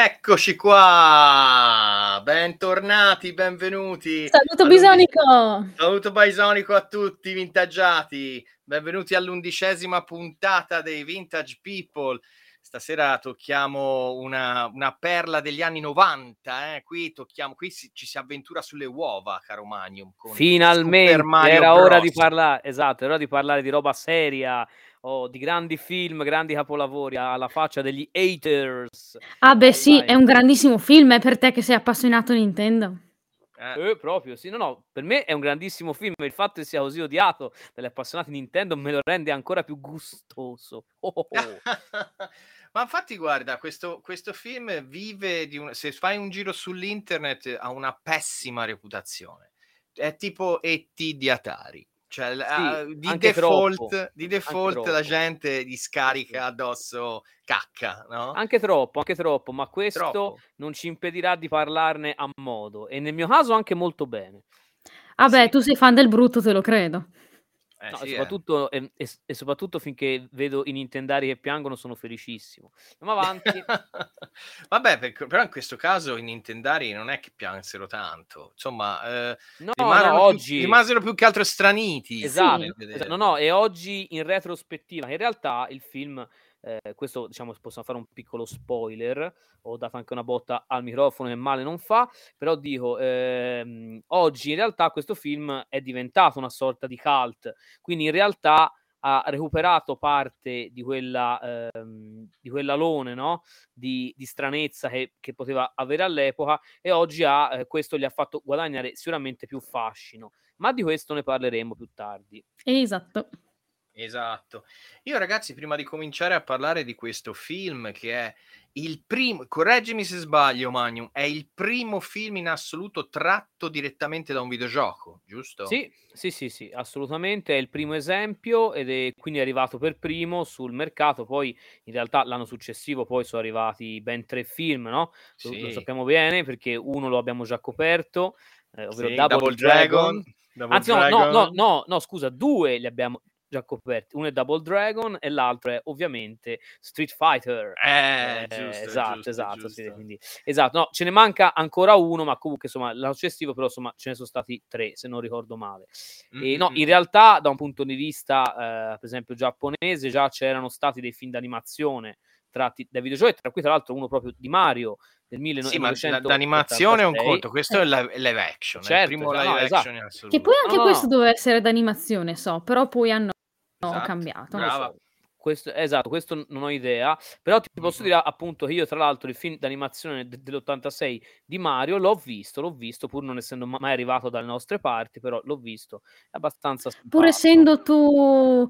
Eccoci qua, bentornati, benvenuti. Saluto Bisonico. Saluto Bisonico a tutti, vintaggiati. Benvenuti all'undicesima puntata dei Vintage People. Stasera tocchiamo una, una perla degli anni 90, eh? qui, tocchiamo, qui si, ci si avventura sulle uova, caro Magnum. Finalmente era Bros. ora di parlare, esatto, era ora di parlare di roba seria, oh, di grandi film, grandi capolavori alla faccia degli haters. Ah beh sì, è un grandissimo film, è per te che sei appassionato Nintendo. Eh. Eh, proprio, sì, no, no, per me è un grandissimo film. Il fatto che sia così odiato dagli appassionati Nintendo me lo rende ancora più gustoso. Oh, oh, oh. Ma infatti, guarda, questo, questo film vive di un. Se fai un giro sull'internet, ha una pessima reputazione. È tipo ET di Atari. Cioè, sì, uh, di, default, di, default, la gente gli scarica addosso cacca, no? Anche troppo, anche troppo, ma questo troppo. non ci impedirà di parlarne a modo e nel mio caso anche molto bene. Vabbè, sì. tu sei fan del brutto, te lo credo. Eh, no, sì, soprattutto, eh. e, e, soprattutto, finché vedo i Nintendari che piangono sono felicissimo. Andiamo avanti. Vabbè, per, però in questo caso i Nintendari non è che piansero tanto. Insomma, eh, no, no, oggi... più, rimasero più che altro straniti. Esatto, esatto. No, no, e oggi in retrospettiva, in realtà il film eh, questo diciamo possiamo fare un piccolo spoiler, ho dato anche una botta al microfono e male non fa, però dico, ehm, oggi in realtà questo film è diventato una sorta di cult, quindi in realtà ha recuperato parte di quella ehm, di quell'alone no? di, di stranezza che, che, poteva avere all'epoca e oggi ha, eh, questo gli ha fatto guadagnare sicuramente più fascino ma di questo ne parleremo più tardi esatto Esatto. Io ragazzi, prima di cominciare a parlare di questo film che è il primo, correggimi se sbaglio Magnum, è il primo film in assoluto tratto direttamente da un videogioco, giusto? Sì, sì, sì, sì, assolutamente, è il primo esempio ed è quindi arrivato per primo sul mercato, poi in realtà l'anno successivo poi sono arrivati ben tre film, no? Sì. Lo, sappiamo bene perché uno lo abbiamo già coperto, eh, ovvero sì, Double, Double, Dragon. Dragon. Double Anzi, Dragon. No, no, no, no, scusa, due li abbiamo, già coperti. Uno è Double Dragon e l'altro è ovviamente Street Fighter. Eh, eh giusto, esatto, giusto, esatto, giusto. Sì, quindi, esatto. No, ce ne manca ancora uno, ma comunque insomma l'anno successivo però insomma ce ne sono stati tre, se non ricordo male. Mm-hmm. E, no, in realtà da un punto di vista eh, per esempio giapponese già c'erano stati dei film d'animazione tratti da videogiochi, tra cui tra l'altro uno proprio di Mario del 1900. Sì, ma l'animazione è un conto, questo è il live action, certo, il primo live no, action esatto. Che poi anche no, questo doveva essere d'animazione, so, però poi hanno esatto, cambiato. Brava. Questo, esatto, questo non ho idea, però ti posso dire appunto che io tra l'altro il film d'animazione de- dell'86 di Mario l'ho visto, l'ho visto pur non essendo mai arrivato dalle nostre parti, però l'ho visto, è abbastanza... Simpatico. Pur essendo tu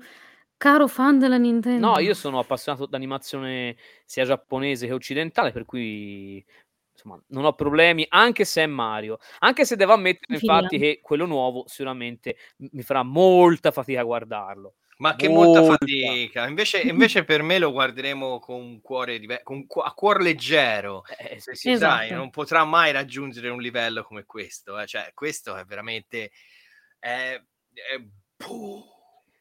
caro fan della Nintendo. No, io sono appassionato d'animazione sia giapponese che occidentale, per cui insomma, non ho problemi, anche se è Mario. Anche se devo ammettere, infatti, che quello nuovo sicuramente mi farà molta fatica a guardarlo. Ma che molta, molta fatica. Invece, invece, per me lo guarderemo con un cuore diver- con cu- a cuor leggero. Eh, sì, sì, esatto. sai, non potrà mai raggiungere un livello come questo. Eh. Cioè, questo è veramente. È, è...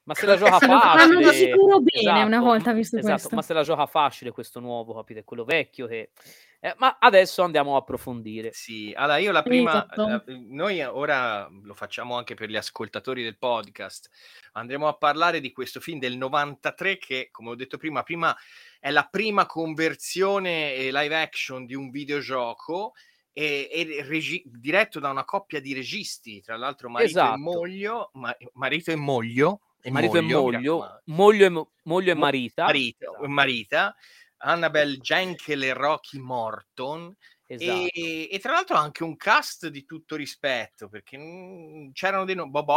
Ma se la gioca facile. Ma sicuro bene esatto, una volta visto esatto, questo. Ma se la gioca facile questo nuovo, capite? Quello vecchio che eh, ma adesso andiamo a approfondire. Sì, allora io la prima, la, noi ora lo facciamo anche per gli ascoltatori del podcast, andremo a parlare di questo film del 93 che, come ho detto prima, prima è la prima conversione live action di un videogioco e, e regi- diretto da una coppia di registi, tra l'altro marito esatto. e moglie, ma, marito e moglie. E marito moglio, e moglio, moglio e, moglio e marita. Marito e marita Annabelle Jenkel e Rocky Morton. Esatto. E, e, tra l'altro anche un cast di tutto rispetto perché mh, c'erano dei no- Bob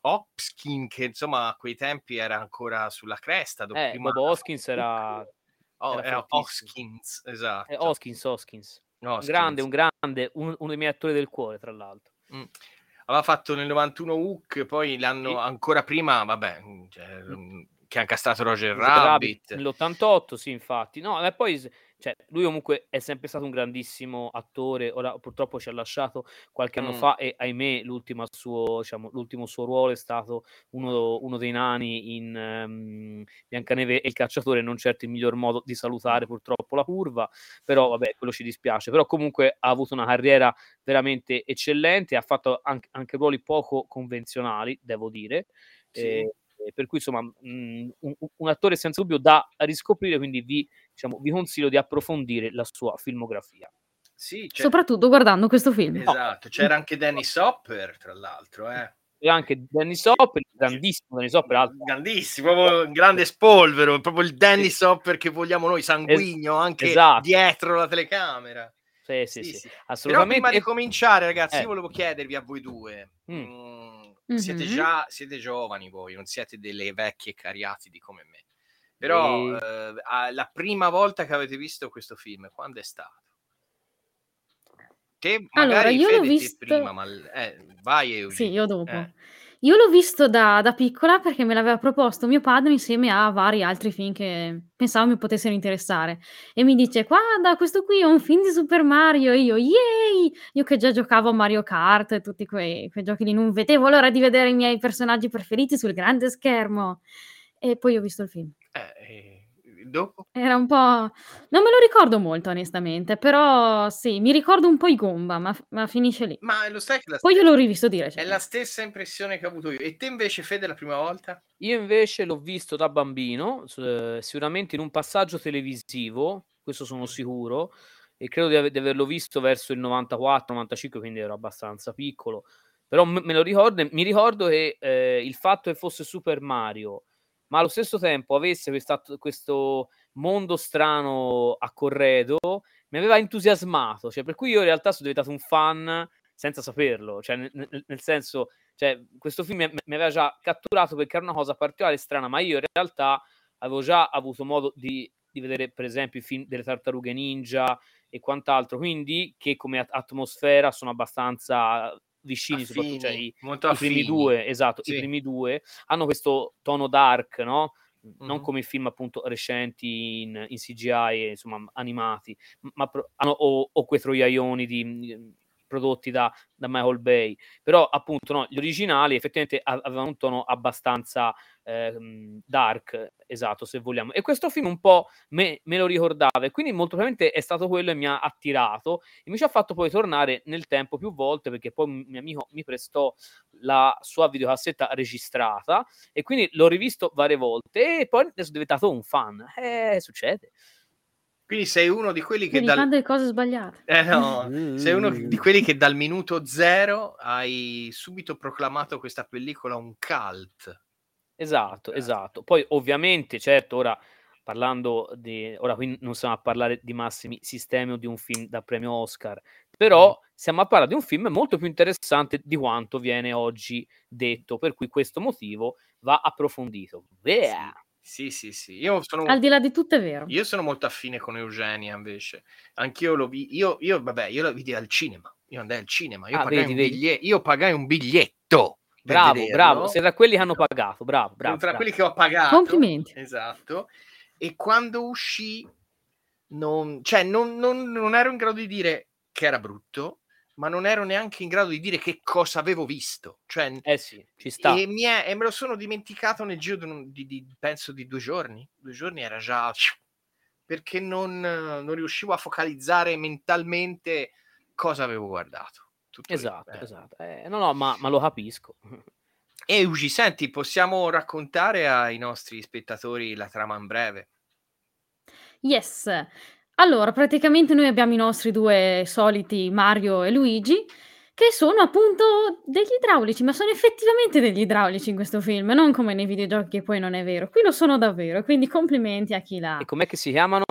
Hopkins che insomma a quei tempi era ancora sulla cresta eh, prima... Bob Hoskins era, oh, era, era Hoskins esatto eh, Hoskins, Hoskins. Un grande un grande un, uno dei miei attori del cuore tra l'altro mm. Aveva fatto nel 91 Hook poi l'anno sì. ancora prima vabbè cioè, mm che ha incastrato Roger Rabbit. Rabbit nell'88, sì, infatti. No, e poi cioè, lui comunque è sempre stato un grandissimo attore, ora purtroppo ci ha lasciato qualche anno Mm. fa e ahimè l'ultimo suo, diciamo, l'ultimo suo ruolo è stato uno, uno dei nani in ehm, Biancaneve e il cacciatore, non certo il miglior modo di salutare purtroppo la curva, però vabbè, quello ci dispiace, però comunque ha avuto una carriera veramente eccellente, ha fatto anche, anche ruoli poco convenzionali, devo dire, Sì. eh, per cui insomma mh, un, un attore senza dubbio da riscoprire, quindi vi, diciamo, vi consiglio di approfondire la sua filmografia. Sì, c'è- Soprattutto guardando questo film. esatto. C'era anche Dennis Hopper, tra l'altro, eh. E anche Dennis Hopper, grandissimo Dennis Hopper, altro- grandissimo, proprio un grande spolvero, proprio il Dennis Hopper che vogliamo noi, sanguigno anche esatto. dietro la telecamera. sì, sì, Sì, sì, sì. Però assolutamente. prima di cominciare, ragazzi, Eh. io volevo chiedervi a voi due. Mm. Siete Mhm. già siete giovani voi, non siete delle vecchie cariatidi come me. Però Eh. eh, a- la prima volta che avete visto questo film, quando è stato? Che Allora, magari io l'ho visto- prima, ma eh, vai Eugi. Sì, io dopo. Eh. Io l'ho visto da, da piccola perché me l'aveva proposto mio padre insieme a vari altri film che pensavo mi potessero interessare. E mi dice: Guarda, questo qui è un film di Super Mario. E io, yay! Io che già giocavo a Mario Kart e tutti quei, quei giochi lì, non vedevo l'ora di vedere i miei personaggi preferiti sul grande schermo. E poi ho visto il film. Eh, dopo? Era un po'. Non me lo ricordo molto, onestamente, però sì, mi ricordo un po' i Gomba, ma, ma finisce lì. Ma lo sai che la Poi io l'ho rivisto di è recente. la stessa impressione che ho avuto io. E te invece, Fede, la prima volta? Io invece l'ho visto da bambino, eh, sicuramente in un passaggio televisivo, questo sono sicuro, e credo di, ave- di averlo visto verso il 94-95, quindi ero abbastanza piccolo. Però me, me lo ricordo, e mi ricordo che eh, il fatto che fosse Super Mario, ma allo stesso tempo avesse questa- questo mondo strano a corredo, mi aveva entusiasmato, cioè, per cui io in realtà sono diventato un fan senza saperlo, cioè, nel, nel- senso, cioè, questo film mi, mi aveva già catturato perché era una cosa particolare e strana, ma io in realtà avevo già avuto modo di, di vedere, per esempio, i film delle tartarughe ninja e quant'altro, quindi che come at- atmosfera sono abbastanza vicini, soprattutto cioè, Affini, i, molto i primi affini. due, esatto, Sì. i primi due hanno questo tono dark, no? Non Mhm. come i film appunto recenti in, in CGI, insomma, animati, ma pro- hanno, o, o quei troiaioni di, prodotti da, da Michael Bay. Però appunto no, gli originali effettivamente avevano un tono abbastanza ehm, dark, esatto, se vogliamo. E questo film un po' me, me lo ricordava e quindi molto probabilmente è stato quello che mi ha attirato e mi ci ha fatto poi tornare nel tempo più volte perché poi un mio amico mi prestò la sua videocassetta registrata e quindi l'ho rivisto varie volte e poi ne sono diventato un fan. Eh, succede. Quindi sei uno di quelli che Vedi, dal... delle cose sbagliate. Eh no, sei uno di quelli che dal minuto zero hai subito proclamato questa pellicola un cult. Esatto, Eh. esatto. Poi ovviamente, certo, ora parlando di... Ora qui non stiamo a parlare di massimi sistemi o di un film da premio Oscar, però stiamo a parlare di un film molto più interessante di quanto viene oggi detto, per cui questo motivo va approfondito. Yeah. Sì, sì, sì. Io sono, Al di là di tutto è vero. io sono molto affine con Eugenia invece. Anch'io lo vi... Io, io, vabbè, io lo vidi al cinema. Io andai al cinema. Io, Ah, pagai, vedi, un vedi. biglietto, io pagai un biglietto. Bravo, vederlo. bravo, sei tra quelli che hanno pagato, bravo, Sono bravo. tra bravo. quelli che ho pagato. Complimenti. Esatto. E quando uscì, non, cioè, non, non- non ero in grado di dire che era brutto, ma non ero neanche in grado di dire che cosa avevo visto. Cioè, Eh sì, ci sta. e, mi è- e me lo sono dimenticato nel giro di, di- di- penso di due giorni. Due giorni era già perché non, non riuscivo a focalizzare mentalmente cosa avevo guardato. Tutto lì. Esatto, Eh. esatto. Eh, no, no, ma, ma lo capisco. E Ugi, senti, possiamo raccontare ai nostri spettatori la trama in breve? Yes. Allora, praticamente noi abbiamo i nostri due soliti Mario e Luigi, che sono appunto degli idraulici, ma sono effettivamente degli idraulici in questo film, non come nei videogiochi che poi non è vero. Qui lo sono davvero, quindi complimenti a chi l'ha. E com'è che si chiamano?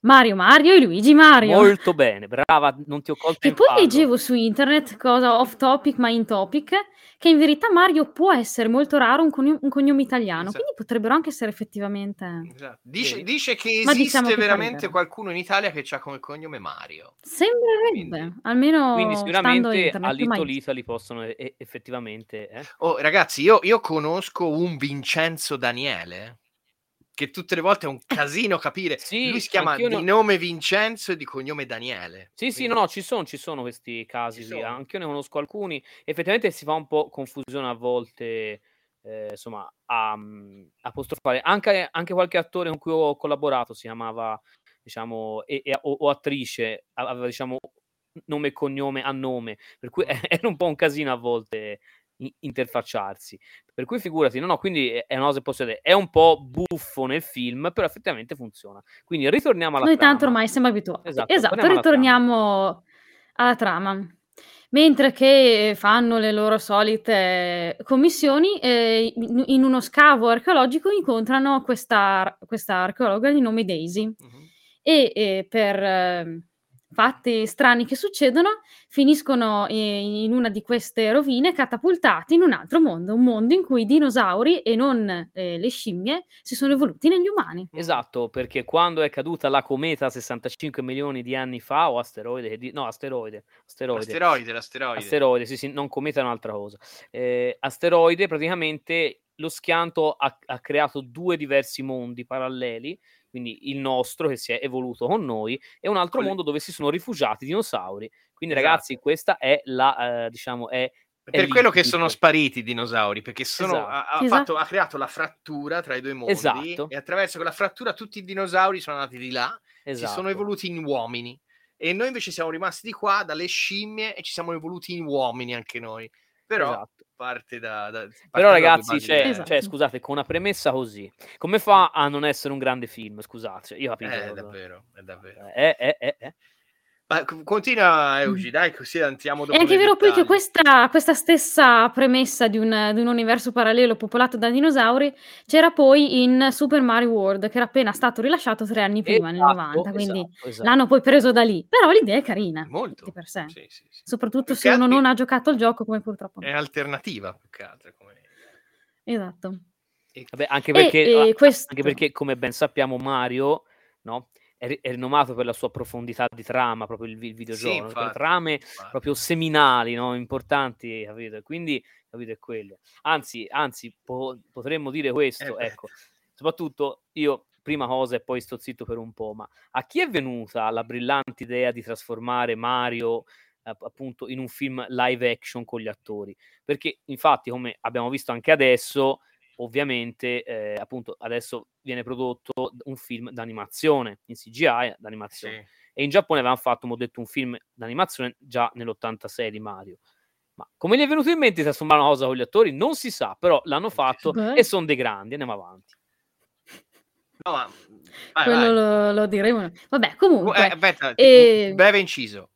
Mario Mario e Luigi Mario. Molto bene, brava, non ti ho colto in poi fallo. leggevo su internet, cosa off topic ma in topic, che in verità Mario può essere molto raro un, cogno- un cognome italiano, Esatto. quindi potrebbero anche essere effettivamente... Esatto. Dice, Vedi? dice che Ma esiste diciamo che veramente qualcuno in Italia che ha come cognome Mario. Sembrerebbe, Quindi- almeno Quindi sicuramente internet. a Little Italy possono e- e- effettivamente... eh? Oh, ragazzi, io, io conosco un Vincenzo Daniele. Che tutte le volte è un casino capire. Sì, Lui si chiama di no... nome Vincenzo e di cognome Daniele. Sì, Quindi... sì, no, no, ci sono, ci sono questi casi. Sì. Anche io ne conosco alcuni. Effettivamente si fa un po' confusione a volte. Eh, insomma, a, apostrofare anche, anche qualche attore con cui ho collaborato si chiamava, diciamo, e, e, o, o attrice, aveva, diciamo, nome e cognome a nome, per cui era un po' un casino a volte interfacciarsi. Per cui figurati, no, no, quindi è una cosa che posso dire, è un po' buffo nel film, però effettivamente funziona. Quindi ritorniamo alla Noi trama. tanto ormai siamo abituati. Esatto, esatto ritorniamo alla trama. alla trama. Mentre che fanno le loro solite commissioni, eh, in uno scavo archeologico incontrano questa, questa archeologa di nome Daisy. Uh-huh. E, e per... Eh, fatti strani che succedono, finiscono in una di queste rovine catapultati in un altro mondo, un mondo in cui i dinosauri e non eh, le scimmie si sono evoluti negli umani. Esatto, perché quando è caduta la cometa 65 milioni di anni fa, o asteroide, no, asteroide, asteroide, asteroide, l'asteroide. asteroide, sì, sì, non cometa è un'altra cosa. Eh, asteroide, praticamente lo schianto ha, ha creato due diversi mondi paralleli quindi il nostro che si è evoluto con noi, e un altro mondo dove si sono rifugiati i dinosauri. Quindi, esatto. ragazzi, questa è la, eh, diciamo, è per quello che sono spariti i dinosauri, perché sono, esatto. ha, ha, esatto. Fatto, ha, creato la frattura tra i due mondi esatto. e attraverso quella frattura tutti i dinosauri sono andati di là, esatto. si sono evoluti in uomini e noi invece siamo rimasti di qua dalle scimmie e ci siamo evoluti in uomini anche noi. Però esatto. Parte da... da parte Però ragazzi, cioè, esatto. cioè, scusate, con una premessa così, come fa a non essere un grande film? Scusate, io capisco. È davvero, è davvero. Eh, eh, eh, eh. Ma continua Eugi, dai, così entriamo dopo. È anche vero poi che questa, questa stessa premessa di un, di un, universo parallelo popolato da dinosauri c'era poi in Super Mario World, che era appena stato rilasciato tre anni prima, esatto, nel 90, quindi esatto, esatto. l'hanno poi preso da lì. Però l'idea è carina, molto per sé. Sì, sì, sì. Soprattutto se uno non ha giocato il gioco come purtroppo. È alternativa più che altro. Come... Esatto. Vabbè, anche, perché, e, e questo... anche perché, come ben sappiamo, Mario no? È, è rinomato per la sua profondità di trama, proprio il, il videogioco, sì, infatti, trame infatti. proprio seminali, no? importanti, capito? Quindi, capito, è quello. Anzi, anzi po- potremmo dire questo, eh ecco, soprattutto io prima cosa e poi sto zitto per un po', ma a chi è venuta la brillante idea di trasformare Mario appunto in un film live action con gli attori? Perché infatti, come abbiamo visto anche adesso, ovviamente eh, appunto adesso viene prodotto un film d'animazione in CGI d'animazione sì. e in Giappone avevano fatto come ho detto un film d'animazione già nell'86 di Mario ma come gli è venuto in mente di trasformare una cosa con gli attori non si sa però l'hanno fatto Beh. e sono dei grandi andiamo avanti no, ma... vai, quello vai. Lo, lo, diremo vabbè comunque eh, aspetta, e... breve inciso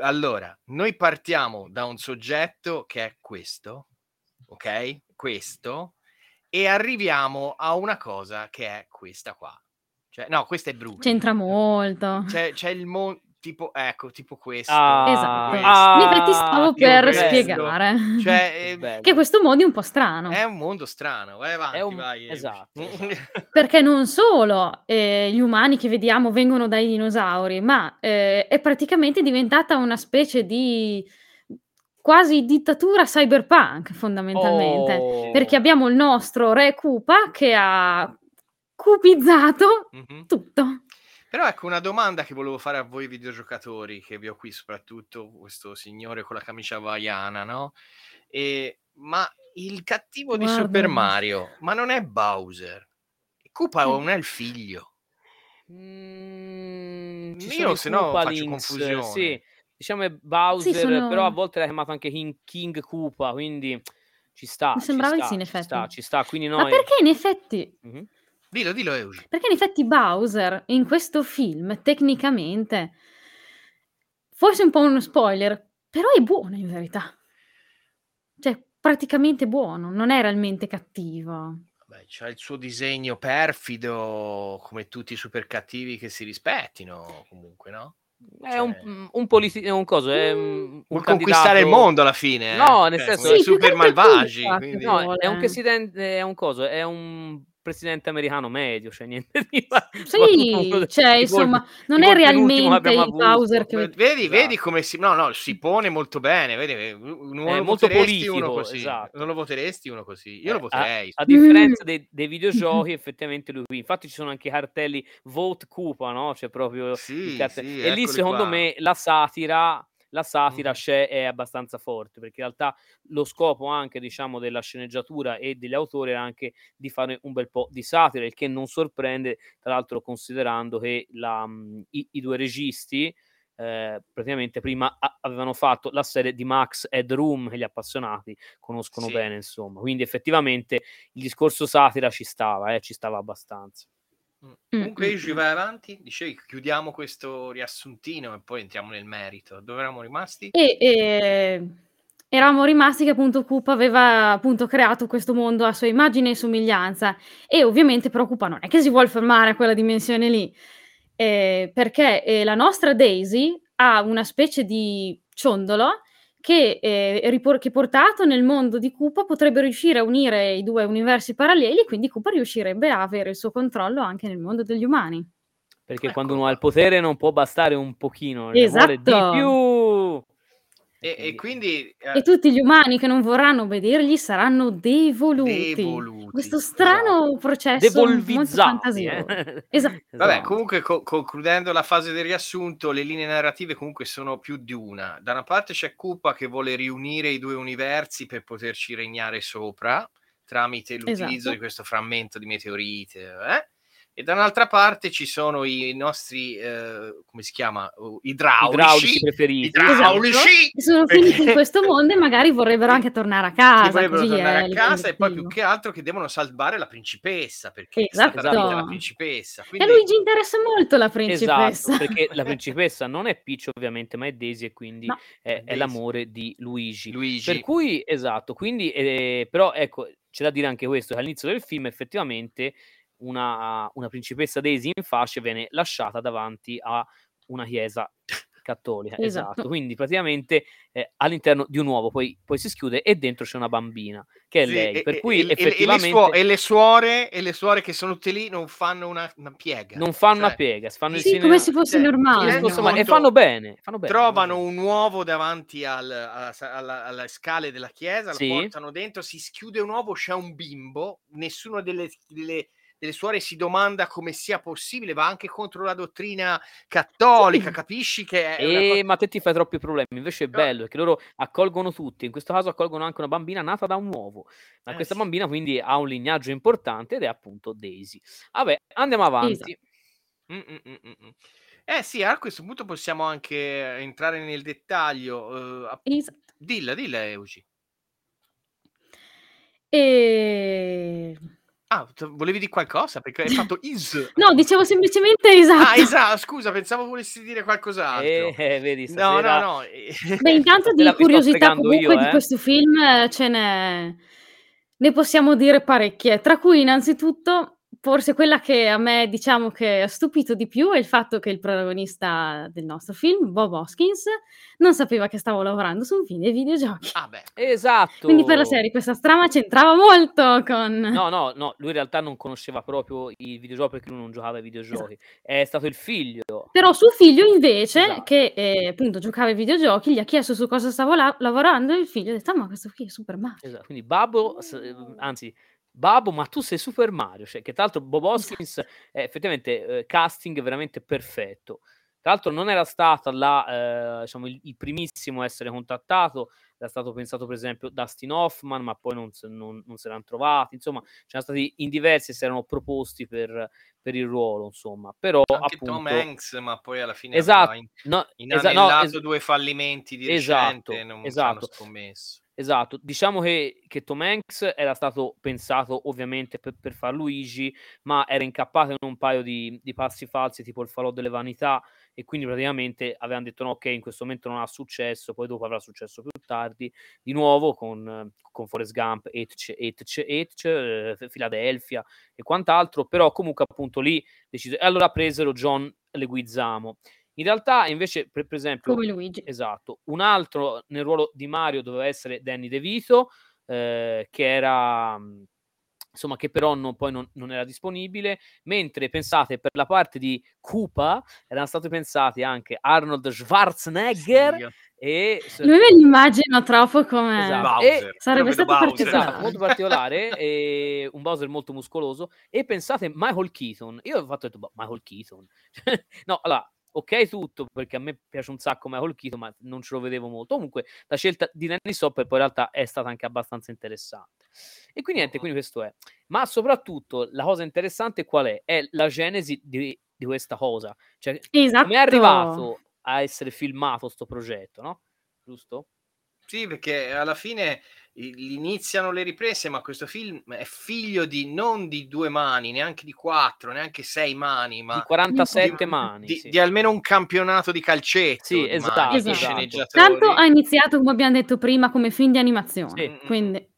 allora noi partiamo da un soggetto che è questo ok questo e arriviamo a una cosa che è questa qua. Cioè, no, questa è brutta. C'entra molto. C'è, c'è il mondo tipo, ecco, tipo questo. Ah, esatto. Questo. Ah, effetti stavo per questo. spiegare cioè, eh, che questo mondo è un po' strano. È un mondo strano, vai avanti, un... vai. Esatto. Perché non solo eh, gli umani che vediamo vengono dai dinosauri, ma eh, è praticamente diventata una specie di quasi dittatura cyberpunk fondamentalmente, oh. perché abbiamo il nostro re Koopa che ha cupizzato mm-hmm. tutto. Però ecco una domanda che volevo fare a voi videogiocatori, che vi ho qui soprattutto questo signore con la camicia havaiana, no? E, ma il cattivo Guarda. di Super Mario, ma non è Bowser? Koopa mm. non è il figlio? Mm, io se no faccio confusione. Sì diciamo è Bowser, sì, sono... però a volte l'ha chiamato anche King, King Koopa, quindi ci sta. Mi sembrava di sì, in effetti. Ci sta, ci sta, quindi noi... Ma perché in effetti... Mm-hmm. Dillo, dillo Eugi. Perché in effetti Bowser in questo film, tecnicamente, forse un po' uno spoiler, però è buono in verità. Cioè, praticamente buono, non è realmente cattivo. Beh, c'ha il suo disegno perfido, come tutti i super cattivi che si rispettino, comunque, no? È cioè... un, un, politi- un coso, è un, un Vuol conquistare il mondo alla fine. No, eh? nel cioè, senso... Sì, super malvagi. Quindi... No, è un, è un coso, è un presidente americano medio, cioè niente di Sì, cioè, insomma, non è realmente il Bowser che... Vedi, esatto. vedi come si... No, no, si pone molto bene, vedi, non è molto politico, uno così. Esatto. Non lo voteresti uno così? Io eh, lo voterei. A, a differenza dei, dei, videogiochi, effettivamente lui qui. Infatti ci sono anche i cartelli Vote Cupa, no? C'è proprio... Sì, sì, e lì, secondo qua. me, la satira la satira c'è è abbastanza forte perché in realtà lo scopo anche diciamo della sceneggiatura e degli autori era anche di fare un bel po' di satira il che non sorprende tra l'altro considerando che la, mhmm, i, i, due registi eh, praticamente prima a- avevano fatto la serie di Max Ed Room che gli appassionati conoscono sì. bene insomma. Quindi effettivamente il discorso satira ci stava eh, ci stava abbastanza Mm. Comunque io ci vai avanti, dicevi chiudiamo questo riassuntino e poi entriamo nel merito. Dove eravamo rimasti? E, e... Eravamo rimasti che appunto Coop aveva appunto creato questo mondo a sua immagine e somiglianza e ovviamente però Coop non è che si vuole fermare a quella dimensione lì eh, perché eh, la nostra Daisy ha una specie di ciondolo che, eh, ripor- che portato nel mondo di Koopa potrebbe riuscire a unire i due universi paralleli, quindi Koopa riuscirebbe a avere il suo controllo anche nel mondo degli umani. Perché ecco. quando uno ha il potere non può bastare un pochino, esatto. ne vuole di più. E, e, quindi, eh, e tutti gli umani che non vorranno obbedergli saranno devoluti. devoluti Questo strano esatto. processo molto fantasioso. Eh? Esatto. Vabbè, comunque co- concludendo la fase del riassunto, le linee narrative comunque sono più di una. Da una parte c'è Koopa che vuole riunire i due universi per poterci regnare sopra tramite l'utilizzo esatto. di questo frammento di meteorite. Eh? E da un'altra parte ci sono i nostri, eh, come si chiama, uh, idraulici, idraulici preferiti. Idraulici! Esatto. Sono perché... finiti in questo mondo e magari vorrebbero anche tornare a casa. Vorrebbero tornare a casa e poi più che altro che devono salvare la principessa, perché esatto. è stata la principessa. Quindi... E a Luigi interessa molto la principessa. Esatto, perché la principessa non è Peach ovviamente, ma è Daisy e quindi no. è, è, l'amore di Luigi. Luigi. Per cui, esatto, quindi, eh, però ecco, c'è da dire anche questo, che all'inizio del film effettivamente una, una principessa Daisy in fasce viene lasciata davanti a una chiesa cattolica, esatto. esatto. Quindi praticamente eh, all'interno di un uovo poi, poi, si schiude e dentro c'è una bambina che è sì, lei. Per e, cui e, effettivamente... E le, suo- e le, suore, e le suore che sono tutte lì non fanno una, una piega. Non fanno cioè, una piega, fanno sì, il come se fosse cioè, normale. No. E fanno bene, fanno bene. Trovano un uovo davanti al, alla, alla, alla, scale della chiesa, lo portano dentro, si schiude un uovo, c'è un bimbo, nessuno delle, delle delle suore si domanda come sia possibile, va anche contro la dottrina cattolica, sì. capisci che è eh, cosa... ma te ti fai troppi problemi, invece è bello perché loro accolgono tutti, in questo caso accolgono anche una bambina nata da un uovo, ma eh, questa sì. bambina quindi ha un lignaggio importante ed è appunto Daisy. Vabbè, andiamo avanti. Esatto. Mm, mm, mm, eh sì, a questo punto possiamo anche entrare nel dettaglio. Uh, esatto. Dilla, dilla, Euci. E Ah, volevi dire qualcosa? Perché hai fatto is. No, dicevo semplicemente esatto. Ah, esatto, scusa, pensavo volessi dire qualcos'altro. Eh, eh vedi, No, no, no. Beh, intanto di curiosità comunque io, eh? di questo film eh, ce n'è... Ne possiamo dire parecchie, tra cui innanzitutto Forse quella che a me, diciamo, che ha stupito di più è il fatto che il protagonista del nostro film, Bob Hoskins, non sapeva che stavo lavorando su un film dei videogiochi. Ah beh, esatto. Quindi per la serie questa strama c'entrava molto con... No, no, no, lui in realtà non conosceva proprio i videogiochi perché lui non giocava ai videogiochi. Esatto. È stato il figlio. Però suo figlio invece, esatto. che eh, appunto giocava ai videogiochi, gli ha chiesto su cosa stavo la- lavorando e il figlio ha detto, ah, ma questo qui è Super Mario. Esatto, quindi Babbo, anzi Babbo, ma tu sei Super Mario, cioè, che tra l'altro Bob Hoskins è effettivamente eh, casting veramente perfetto. Tra l'altro non era stato la, eh, diciamo, il, il, primissimo a essere contattato, era stato pensato per esempio Dustin Hoffman, ma poi non, non, non si erano trovati, insomma, c'erano stati in diversi e si erano proposti per, per il ruolo, insomma. Però Anche appunto... Tom Hanks, ma poi alla fine esatto, in, no, inanellato esatto, no, es- due fallimenti di esatto, recente, non esatto. scommesso. Esatto, diciamo che, che, Tom Hanks era stato pensato ovviamente per, per far Luigi, ma era incappato in un paio di, di, passi falsi, tipo il falò delle vanità, e quindi praticamente avevano detto no, ok, in questo momento non ha successo, poi dopo avrà successo più tardi, di nuovo con, con Forrest Gump, Etch, Etch, Etch, eh, Philadelphia e quant'altro, però comunque appunto lì deciso, e allora presero John Leguizamo in realtà, invece, per, per esempio, come Luigi. Esatto, un altro nel ruolo di Mario doveva essere Danny DeVito, eh, che era insomma, che però non, poi non, non, era disponibile, mentre pensate per la parte di Koopa erano stati pensati anche Arnold Schwarzenegger sì. e... Lui me l'immagino troppo come... Esatto. E sarebbe stato particolare. Esatto, molto particolare, e un Bowser molto muscoloso, e pensate Michael Keaton, io ho fatto detto, boh, Michael Keaton, no, allora, ok tutto perché a me piace un sacco Michael Keaton ma non ce lo vedevo molto comunque la scelta di Nanny Sopper poi in realtà è stata anche abbastanza interessante e quindi niente quindi questo è ma soprattutto la cosa interessante qual è? è la genesi di, di questa cosa cioè esatto. come è arrivato a essere filmato questo progetto no? giusto? Sì, perché alla fine iniziano le riprese, ma questo film è figlio di non di due mani, neanche di quattro, neanche sei mani, ma di 47 di, mani. Di, sì. di, almeno un campionato di calcetto. Sì, di esatto. Mani, esatto. Tanto ha iniziato, come abbiamo detto prima, come film di animazione. Sì. Quindi...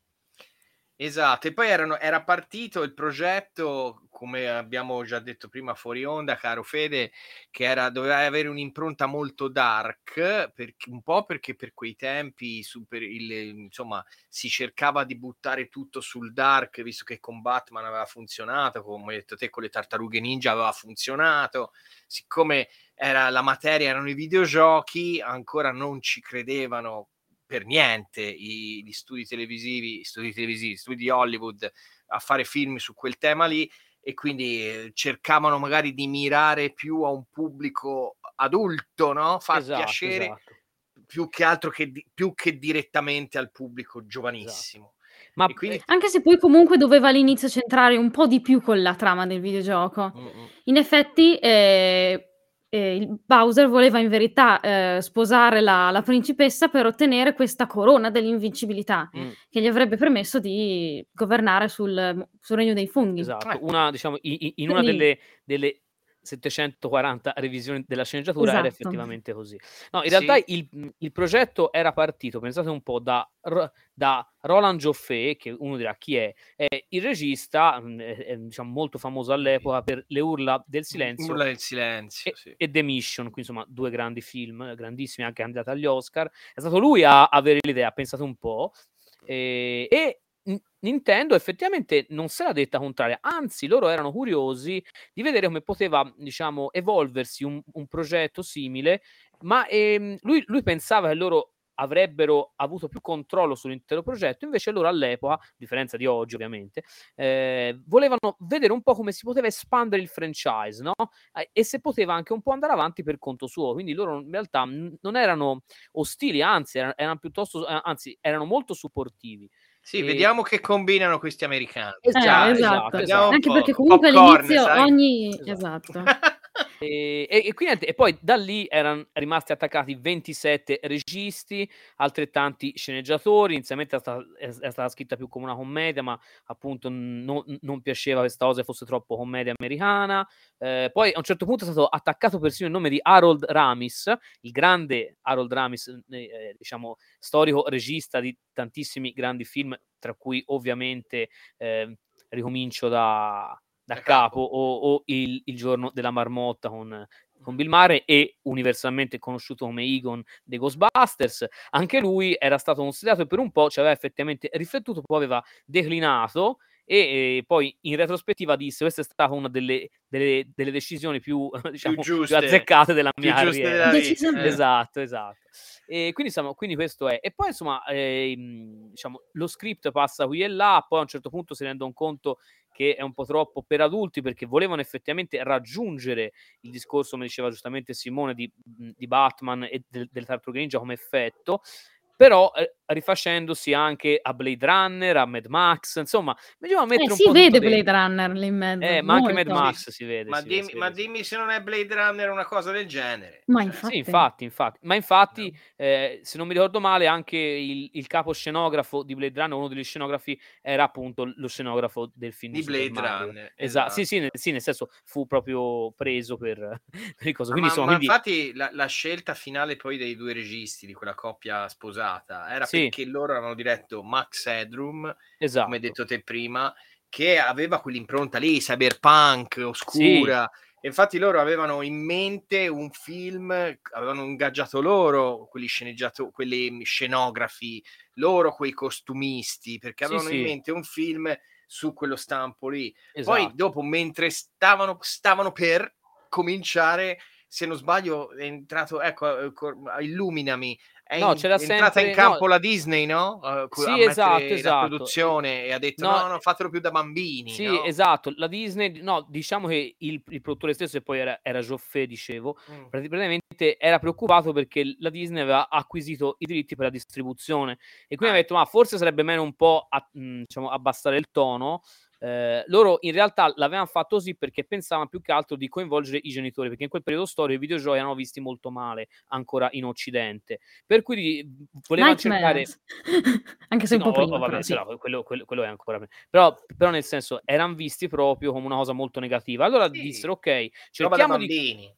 Esatto, e poi erano, era partito il progetto, come abbiamo già detto prima fuori onda, caro Fede, che era, doveva avere un'impronta molto dark, perché, un po' perché per quei tempi super, il, insomma, si cercava di buttare tutto sul dark, visto che con Batman aveva funzionato, come hai detto te con le tartarughe ninja aveva funzionato, siccome era, la materia erano i videogiochi, ancora non ci credevano per niente i, gli studi televisivi, studi televisivi, studi di Hollywood a fare film su quel tema lì e quindi eh, cercavano magari di mirare più a un pubblico adulto, no? Far esatto, piacere esatto. più che altro che, di, più che direttamente al pubblico giovanissimo. Esatto. Ma quindi... Anche se poi comunque doveva all'inizio centrare un po' di più con la trama del videogioco. Mm-hmm. In effetti eh, eh, il Bowser voleva in verità eh, sposare la, la, principessa per ottenere questa corona dell'invincibilità mm. che gli avrebbe permesso di governare sul, sul regno dei funghi. Esatto, una, diciamo, in, in una delle, delle 740 revisioni della sceneggiatura esatto. era effettivamente così. No, in realtà il, il, progetto era partito, pensate un po', da, da Roland Joffé, che uno dirà chi è, è il regista, è, è, diciamo molto famoso all'epoca per Le urla del silenzio, urla del silenzio e, sì. e The Mission, quindi insomma due grandi film, grandissimi, anche andati agli Oscar. È stato lui a avere l'idea, pensate un po', e, e Nintendo effettivamente non se l'ha detta contraria, anzi loro erano curiosi di vedere come poteva, diciamo, evolversi un, un progetto simile, ma ehm, lui, lui, pensava che loro avrebbero avuto più controllo sull'intero progetto, invece loro all'epoca, a differenza di oggi ovviamente, eh, volevano vedere un po' come si poteva espandere il franchise, no? E se poteva anche un po' andare avanti per conto suo, quindi loro in realtà non erano ostili, anzi erano, piuttosto, anzi erano molto supportivi. Sì, e... vediamo che combinano questi americani. Eh, esatto, esatto. esatto. Anche perché comunque all'inizio sai? ogni... Esatto. E, e, quindi, e, poi da lì erano rimasti attaccati 27 registi, altrettanti sceneggiatori. Inizialmente è stata, è stata scritta più come una commedia, ma appunto no, non piaceva questa cosa fosse troppo commedia americana. Eh, poi a un certo punto è stato attaccato persino il nome di Harold Ramis, il grande Harold Ramis, eh, eh diciamo storico regista di tantissimi grandi film, tra cui ovviamente eh, ricomincio da da capo o, o il, il, giorno della marmotta con, con Bill Murray e universalmente conosciuto come Egon dei Ghostbusters. Anche lui era stato considerato e per un po' ci aveva effettivamente riflettuto, poi aveva declinato e, e poi in retrospettiva disse questa è stata una delle, delle, delle decisioni più, diciamo, più, giuste, più azzeccate della mia carriera. Eh. Esatto, esatto. E quindi, insomma, quindi questo è. E poi, insomma, eh, diciamo, lo script passa qui e là, poi a un certo punto si rendono conto che è un po' troppo per adulti perché volevano effettivamente raggiungere il discorso, come diceva giustamente Simone, di, di Batman e del, del Tartarughe Ninja come effetto, però eh, rifacendosi anche a Blade Runner, a Mad Max, insomma, bisogna mettere eh, un si po' vede Blade dentro. Runner lì in mezzo. Eh, ma anche Mad Max si vede. Ma, si dimmi, vede, si ma vede. dimmi, se non è Blade Runner una cosa del genere. Ma infatti. Sì, infatti, infatti. Ma infatti, eh, se non mi ricordo male, anche il, il, capo scenografo di Blade Runner, uno degli scenografi, era appunto lo scenografo del film di, Blade Runner. Esatto. esatto. Sì, sì nel, sì, nel, senso fu proprio preso per, per il coso. Quindi, ma, insomma, ma quindi... infatti la, la, scelta finale poi dei due registi, di quella coppia sposata, era sì. Perché loro avevano diretto Max Headroom, esatto. come hai detto te prima, che aveva quell'impronta lì, cyberpunk, oscura. Sì. Infatti loro avevano in mente un film, avevano ingaggiato loro, quelli sceneggiatori, quelli scenografi, loro quei costumisti, perché avevano sì, in mente un film su quello stampo lì. Esatto. Poi dopo, mentre stavano, stavano per cominciare, se non sbaglio, è entrato, ecco, eh, illuminami, è, No, in- c'era entrata in sempre- campo no. la Disney, no? Co- Sì, esatto, la esatto. produzione e ha detto No, no, no, eh, fatelo più da bambini, Sì, no? esatto. La Disney, no, diciamo che il, il produttore stesso, e poi era, era Joffé, dicevo, Mm. prati- praticamente era preoccupato perché la Disney aveva acquisito i diritti per la distribuzione e quindi Ah, aveva detto, ma forse sarebbe meglio un po' a- mh, diciamo, abbassare il tono. Eh, loro in realtà l'avevano fatto così perché pensavano più che altro di coinvolgere i genitori, perché in quel periodo storico i videogiochi erano visti molto male ancora in Occidente. Per cui volevano cercare... Anche se Sì, un po' no, o- prima, vabbè, però sì, no, quello, quello- quello è ancora Però, però nel senso, erano visti proprio come una cosa molto negativa. Allora Sì, dissero, ok, cerchiamo di...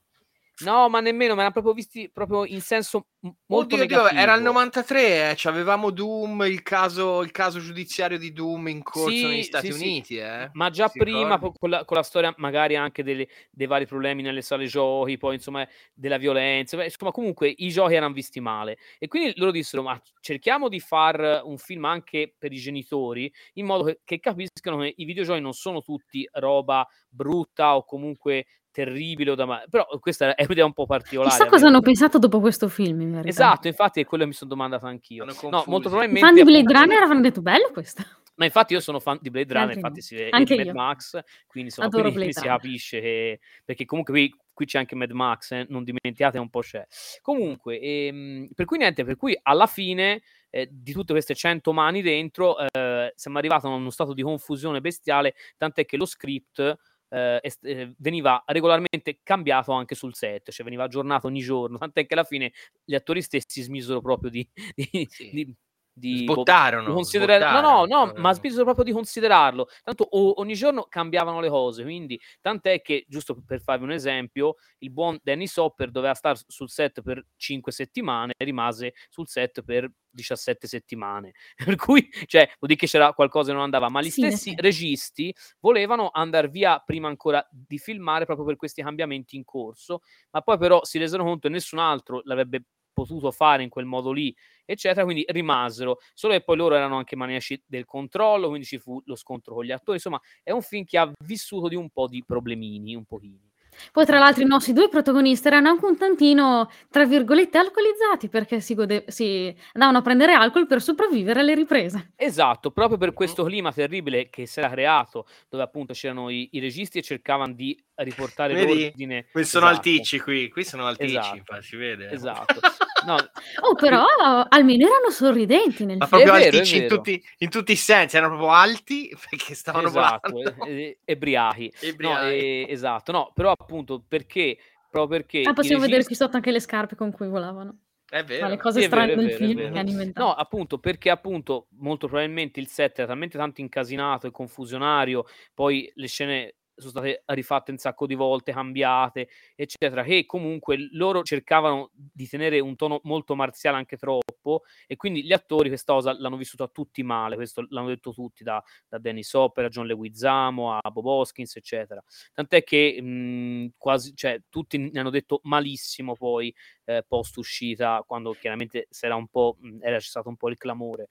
No, ma nemmeno, ma erano proprio visti proprio in senso molto Oddio, Dio, era il negativo. 93, eh, avevamo Doom, il caso, il caso giudiziario di Doom in corso Sì, negli Stati sì, sì. Uniti, eh? Ma già Si prima, con la, con la storia magari anche delle- dei vari problemi nelle sale giochi, poi insomma della violenza, beh, insomma comunque i giochi erano visti male. E quindi loro dissero, ma cerchiamo di far un film anche per i genitori, in modo che, che capiscano che i videogiochi non sono tutti roba brutta o comunque terribile o da ma- però questa è un'idea un po' particolare. Chissà cosa hanno pensato dopo questo film, in verità. Esatto, infatti è quello che mi sono domandato anch'io. No, molto I probabilmente fan di Blade appunto- Runner avranno detto bello questo. ma infatti io sono fan di Blade Runner, infatti si vede Anche Mad io. Max, quindi insomma Adoro quindi, Blade quindi si capisce che perché comunque qui, qui c'è anche Mad Max, eh, non dimenticate un po' c'è. Comunque, ehm, per cui niente, per cui alla fine eh, di tutte queste 100 mani dentro eh, siamo arrivati a uno stato di confusione bestiale, tant'è che lo script eh, est- eh, veniva regolarmente cambiato anche sul set, cioè veniva aggiornato ogni giorno, tant'è che alla fine gli attori stessi smisero proprio di, di, Sì. di- di- Sbottarono, di considerare- no, no, sbottarono, no, ma smisero proprio di considerarlo. Tanto o- ogni giorno cambiavano le cose, quindi tant'è che, giusto per farvi un esempio, il buon Danny Sopper doveva stare sul set per 5 settimane e rimase sul set per 17 settimane. Per cui, cioè, vuol dire che c'era qualcosa che non andava, ma gli Sì, stessi senso. registi volevano andare via prima ancora di filmare proprio per questi cambiamenti in corso, ma poi però si resero conto che nessun altro l'avrebbe potuto fare in quel modo lì, eccetera, quindi rimasero, solo che poi loro erano anche maniaci del controllo, quindi ci fu lo scontro con gli attori, insomma, è un film che ha vissuto di un po' di problemini, un pochino. Poi, tra l'altro, i nostri due protagonisti erano anche un tantino, tra virgolette, alcolizzati perché si, gode- si andavano a prendere alcol per sopravvivere alle riprese. Esatto, proprio per questo clima terribile che si era creato, dove appunto c'erano i, i registi e cercavano di riportare Vedi? l'ordine. Qui sono Esatto. alticci qui, qui sono alticci, Esatto. infatti, si vede. eh. Esatto. No, Oh, però almeno erano sorridenti nel Ma film. proprio vero, alticci in tutti, in tutti i sensi, erano proprio alti perché stavano esatto, volando. e- e- ebriachi. No, e- esatto, no, però appunto perché, proprio perché Ah, possiamo vedere qui sotto anche le scarpe con cui volavano. È Tra vero. le cose vero, strane è del vero, film vero. che hanno inventato. No, appunto perché appunto molto probabilmente il set era talmente tanto incasinato e confusionario, poi le scene sono state rifatte un sacco di volte, cambiate, eccetera, che comunque loro cercavano di tenere un tono molto marziale anche troppo e quindi gli attori questa cosa l'hanno vissuta tutti male, questo l'hanno detto tutti, da, da Danny Sopper a John Leguizamo a Bob Hoskins, eccetera. Tant'è che mh, quasi, cioè, tutti ne hanno detto malissimo poi eh, post uscita, quando chiaramente s'era un po', mh, era stato un po' il clamore.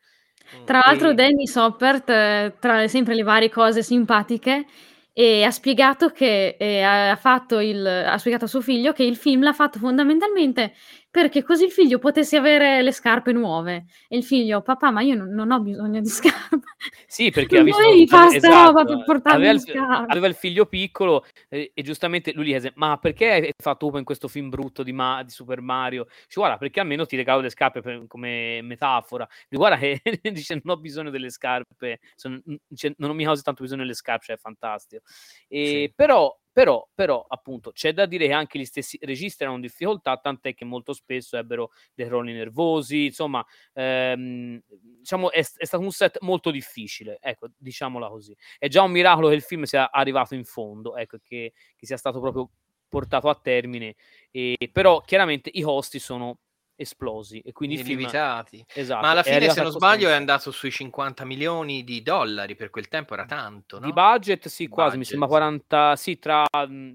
Tra l'altro Danny Soppert, eh, tra sempre le varie cose simpatiche, e ha spiegato che eh, ha fatto il, ha spiegato a suo figlio che il film l'ha fatto fondamentalmente perché così il figlio potesse avere le scarpe nuove. E il figlio, papà, ma io non, non ho bisogno di scarpe. Sì, perché ha visto fare sta esatto, roba per portarmi aveva le il, scarpe. aveva il figlio piccolo eh, e giustamente lui gli chiese: Ma perché hai fatto Upa in questo film brutto di, Ma- di Super Mario? Dice, guarda, perché almeno ti regalo le scarpe per- come metafora. Dice, guarda, che dice, non ho bisogno delle scarpe, sono- dice, non mi causa tanto bisogno delle scarpe, cioè è fantastico. E, Sì. però, però, però, appunto, c'è da dire che anche gli stessi registi erano in difficoltà, tant'è che molto spesso ebbero dei crolli nervosi, insomma, ehm, diciamo, è, è stato un set molto difficile, ecco, diciamola così. È già un miracolo che il film sia arrivato in fondo, ecco, che, che sia stato proprio portato a termine, e, però chiaramente i costi sono esplosi e quindi illimitati. Esatto, Ma alla fine, se non sbaglio, è andato sui 50 milioni di dollari, per quel tempo era tanto, no? Di budget, sì, quasi, budget. mi sembra 40, sì, tra,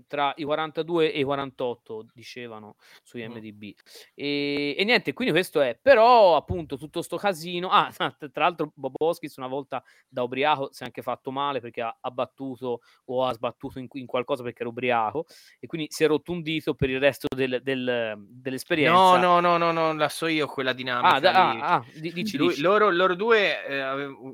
tra, i 42 e i 48, dicevano su IMDb. Mm. E, e, niente, quindi questo è, però appunto tutto sto casino, ah, tra l'altro Bob Hoskins una volta da ubriaco si è anche fatto male perché ha, ha battuto o ha sbattuto in, in, qualcosa perché era ubriaco e quindi si è rotto un dito per il resto del, del, dell'esperienza. No, no, no, no, no, la so io quella dinamica. Ah, da, ah, ah dici, Lui, dici. Loro, loro, due eh,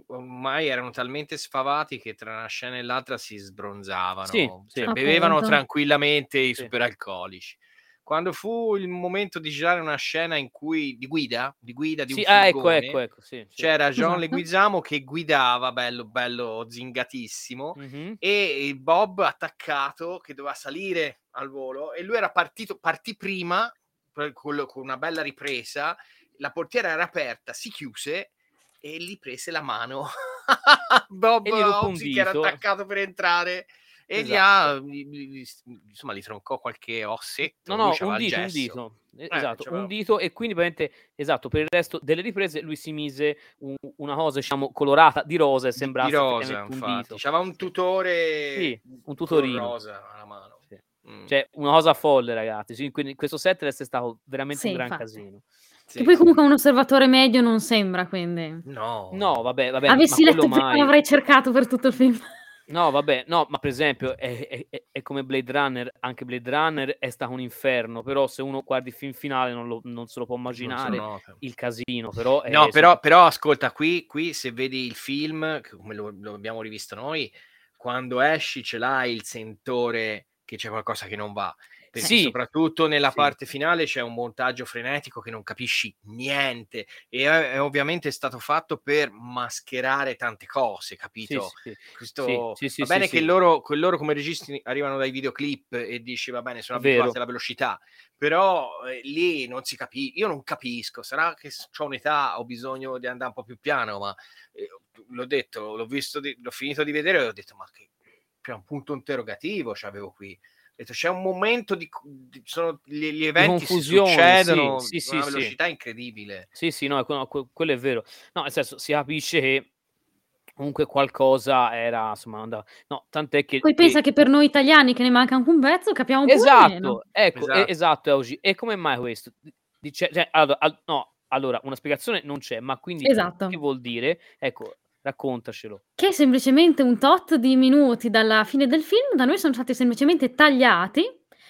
ormai erano talmente sfavati che tra una scena e l'altra si sbronzavano, sì, cioè, sì. bevevano tranquillamente i sì. superalcolici quando fu il momento di girare una scena in cui di guida, di guida di sì, un ah, ecco, ecco, ecco, sì, sì. c'era John esatto. Leguizamo che guidava, bello, bello zingatissimo, mm-hmm. e Bob attaccato che doveva salire al volo e lui era partito, partì prima con una bella ripresa, la portiera era aperta, si chiuse e gli prese la mano. Bob che era attaccato per entrare e esatto. gli ha, insomma, gli troncò qualche ossetto. No, no, un dito, un dito. Eh, esatto, un dito e quindi esatto, per il resto delle riprese lui si mise un, una cosa, diciamo, colorata di rosa e sembrava di rosa, un dito. C'aveva un tutore sì, un tutorino rosa alla mano. Mm. Cioè, una cosa folle, ragazzi. Quindi questo set deve essere stato veramente sì, un gran infatti. casino. Sì, che poi comunque un osservatore medio non sembra, quindi... No. No, vabbè, vabbè. Avessi letto mai... prima l'avrei cercato per tutto il film. No, vabbè, no, ma per esempio è, è, è, come Blade Runner, anche Blade Runner è stato un inferno, però se uno guarda il film finale non, lo, non se lo può immaginare il casino, però... no, però, però, ascolta, qui, qui se vedi il film, come lo, lo abbiamo rivisto noi, quando esci ce l'hai il sentore che c'è qualcosa che non va perché sì. soprattutto nella sì. parte finale c'è un montaggio frenetico che non capisci niente e è, è ovviamente stato fatto per mascherare tante cose, capito? Sì, Questo, va bene che loro, loro come registi arrivano dai videoclip e dici va bene, sono abituati alla velocità, però eh, lì non si capisce, io non capisco, sarà che ho un'età, ho bisogno di andare un po' più piano, ma eh, l'ho detto, l'ho visto, di, l'ho finito di vedere e ho detto ma che c'è un punto interrogativo c'avevo qui detto, c'è un momento di, di sono gli, gli eventi si succedono sì, sì, una sì, velocità incredibile. Sì, sì, no, no, quello è vero. No, nel senso, si capisce che comunque qualcosa era insomma andava. no tant'è che poi che... pensa che per noi italiani che ne manca anche un pezzo capiamo esatto, po' ecco esatto, esatto oggi e come mai questo Dice, cioè, allora, al, no, allora una spiegazione non c'è ma quindi esatto. che vuol dire ecco Raccontacelo. Che è semplicemente un tot di minuti dalla fine del film, da noi sono stati semplicemente tagliati,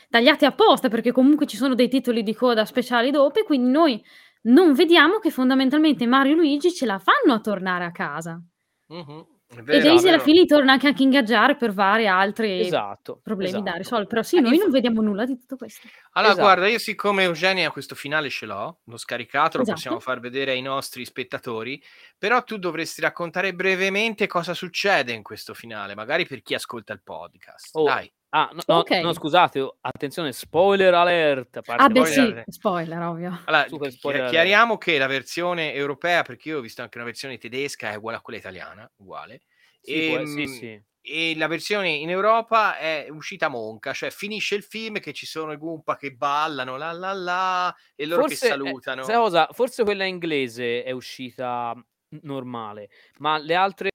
tagliati apposta perché comunque ci sono dei titoli di coda speciali dopo e quindi noi non vediamo che fondamentalmente Mario e Luigi ce la fanno a tornare a casa. Uh-huh. Vero, e Daisy alla fine torna anche a ingaggiare per vari altri esatto, problemi esatto. da risolvere. Però sì, noi non vediamo nulla di tutto questo. Allora, esatto. guarda, io siccome Eugenia questo finale ce l'ho, l'ho scaricato, lo possiamo esatto. far vedere ai nostri spettatori, però tu dovresti raccontare brevemente cosa succede in questo finale, magari per chi ascolta il podcast. Oh. Dai. Ah, no, no, okay. no, scusate, oh, attenzione, spoiler alert. Ah, beh, sì, spoiler, ovvio. Allora, spoiler chiariamo alert. che la versione europea, perché io ho visto anche una versione tedesca, è uguale a quella italiana, uguale. Sì, e, può, sì, sì. e la versione in Europa è uscita monca, cioè finisce il film che ci sono i Gumpa che ballano, la la la, e loro forse, che salutano. Eh, cosa, forse quella inglese è uscita normale, ma le altre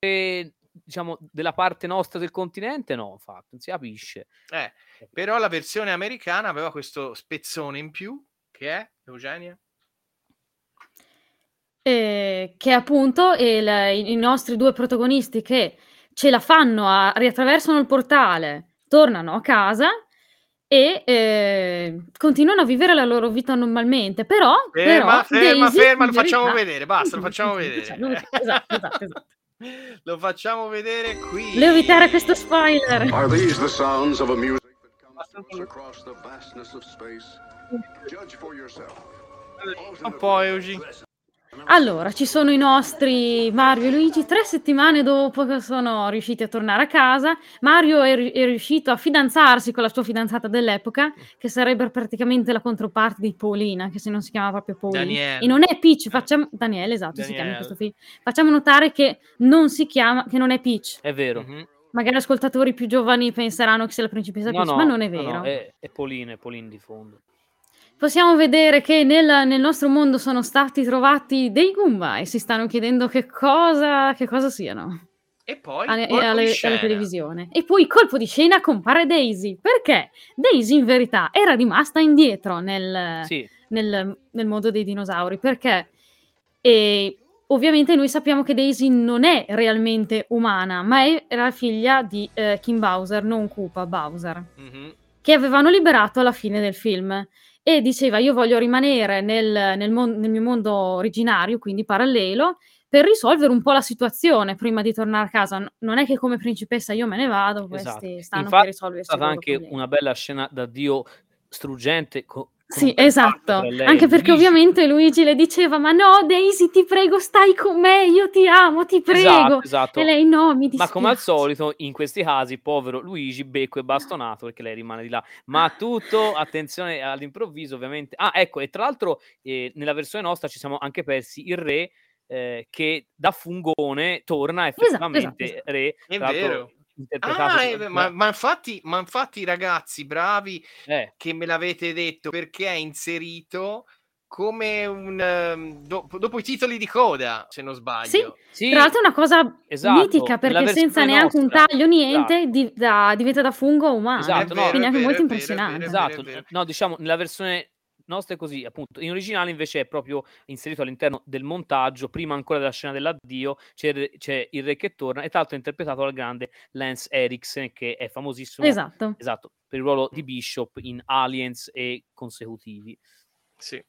diciamo, della parte nostra del continente, no, infatti, non si capisce. Eh, però la versione americana aveva questo spezzone in più, che è, Eugenia? Eh, che appunto il, i nostri due protagonisti che ce la fanno, a, riattraversano il portale, tornano a casa e eh, continuano a vivere la loro vita normalmente, però... Ferma, però ferma, Daisy, ferma, lo facciamo vedere, basta, lo facciamo vedere. esatto, esatto, esatto. Lo facciamo vedere qui. Devo evitare questo spoiler. Are these the sounds of a music that comes across the vastness of space? Judge for yourself. Un po' Eugi. Allora, ci sono i nostri Mario e Luigi tre settimane dopo che sono riusciti a tornare a casa. Mario è, è riuscito a fidanzarsi con la sua fidanzata dell'epoca, che sarebbe praticamente la controparte di Paulina, che se non si chiama proprio Paulina. Daniele. E non è Peach, facciamo... Daniele, esatto, Daniele. si chiama questo film. Facciamo notare che non si chiama, che non è Peach. È vero. Mm-hmm. Magari ascoltatori più giovani penseranno che sia la principessa no, Peach, no, ma non è vero. No, è, è Pauline, è Pauline di fondo. Possiamo vedere che nel, nel, nostro mondo sono stati trovati dei Goomba e si stanno chiedendo che cosa, che cosa siano. E poi alle, alle, alla televisione. E poi colpo di scena compare Daisy. Perché? Daisy in verità era rimasta indietro nel, sì. nel, nel mondo dei dinosauri. Perché? E ovviamente noi sappiamo che Daisy non è realmente umana, ma è la figlia di eh, Kim Bowser, non Koopa Bowser, mm-hmm. che avevano liberato alla fine del film. E diceva: Io voglio rimanere nel, nel, mon- nel mio mondo originario, quindi parallelo, per risolvere un po' la situazione prima di tornare a casa. Non è che come principessa io me ne vado, questi esatto. stanno Infatti, per risolversi. È stata anche problemi. una bella scena da Dio struggente. Co- sì, esatto. Anche perché Luigi. ovviamente Luigi le diceva: Ma no, Daisy, ti prego, stai con me, io ti amo, ti prego. Esatto, esatto. E lei no, mi dispiace. Ma come al solito, in questi casi, povero Luigi, becco e bastonato perché lei rimane di là. Ma tutto, attenzione all'improvviso, ovviamente. Ah, ecco, e tra l'altro, eh, nella versione nostra ci siamo anche persi il re eh, che da fungone torna esatto, effettivamente esatto, esatto. re. È vero. Ah, eh, ma, ma, infatti, ma infatti, ragazzi, bravi eh. che me l'avete detto perché è inserito come un um, dopo, dopo, i titoli di coda, se non sbaglio. Sì, sì. tra l'altro è una cosa esatto. mitica perché senza neanche nostra. un taglio, niente, esatto. di, da, diventa da fungo umano. Esatto, no, quindi è anche molto impressionante. Esatto, no, diciamo nella versione nostra è così, appunto. In originale invece è proprio inserito all'interno del montaggio, prima ancora della scena dell'addio, c'è, c'è il re che torna e tra l'altro è interpretato dal grande Lance Eriksen che è famosissimo esatto. esatto per il ruolo di Bishop in Aliens e consecutivi. Sì.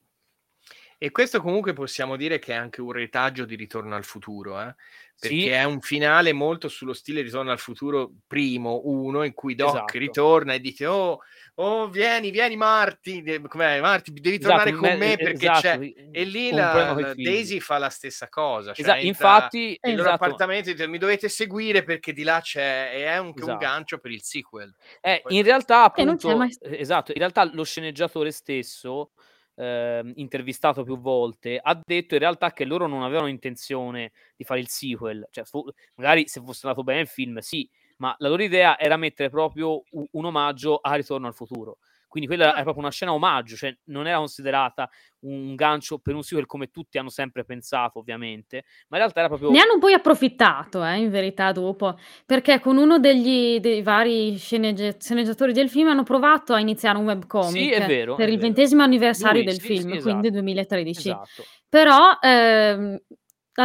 E questo comunque possiamo dire che è anche un retaggio di Ritorno al futuro, eh? perché sì. è un finale molto sullo stile Ritorno al futuro primo, uno, in cui Doc esatto. ritorna e dice oh, oh vieni, vieni Marty, com'è, Marty devi esatto, tornare con me perché esatto. c'è... E lì la, la Daisy fa la stessa cosa. Cioè esatto. Infatti... Il loro appartamento dice mi dovete seguire perché di là c'è... E è un, un esatto. gancio per il sequel. Eh, in realtà appunto... Mai... Esatto, in realtà lo sceneggiatore stesso eh, intervistato più volte, ha detto in realtà che loro non avevano intenzione di fare il sequel, cioè fu- magari se fosse andato bene il film, sì, ma la loro idea era mettere proprio un, un omaggio a Ritorno al futuro. Quindi quella era proprio una scena omaggio, cioè non era considerata un gancio per un sequel come tutti hanno sempre pensato, ovviamente, ma in realtà era proprio... Ne hanno poi approfittato, eh, in verità, dopo, perché con uno degli, dei vari sceneggi- sceneggiatori del film hanno provato a iniziare un webcomic sì, è vero, per è il vero. ventesimo anniversario Lui, del sì, film, sì, quindi esatto. 2013. Esatto. Però... Ehm,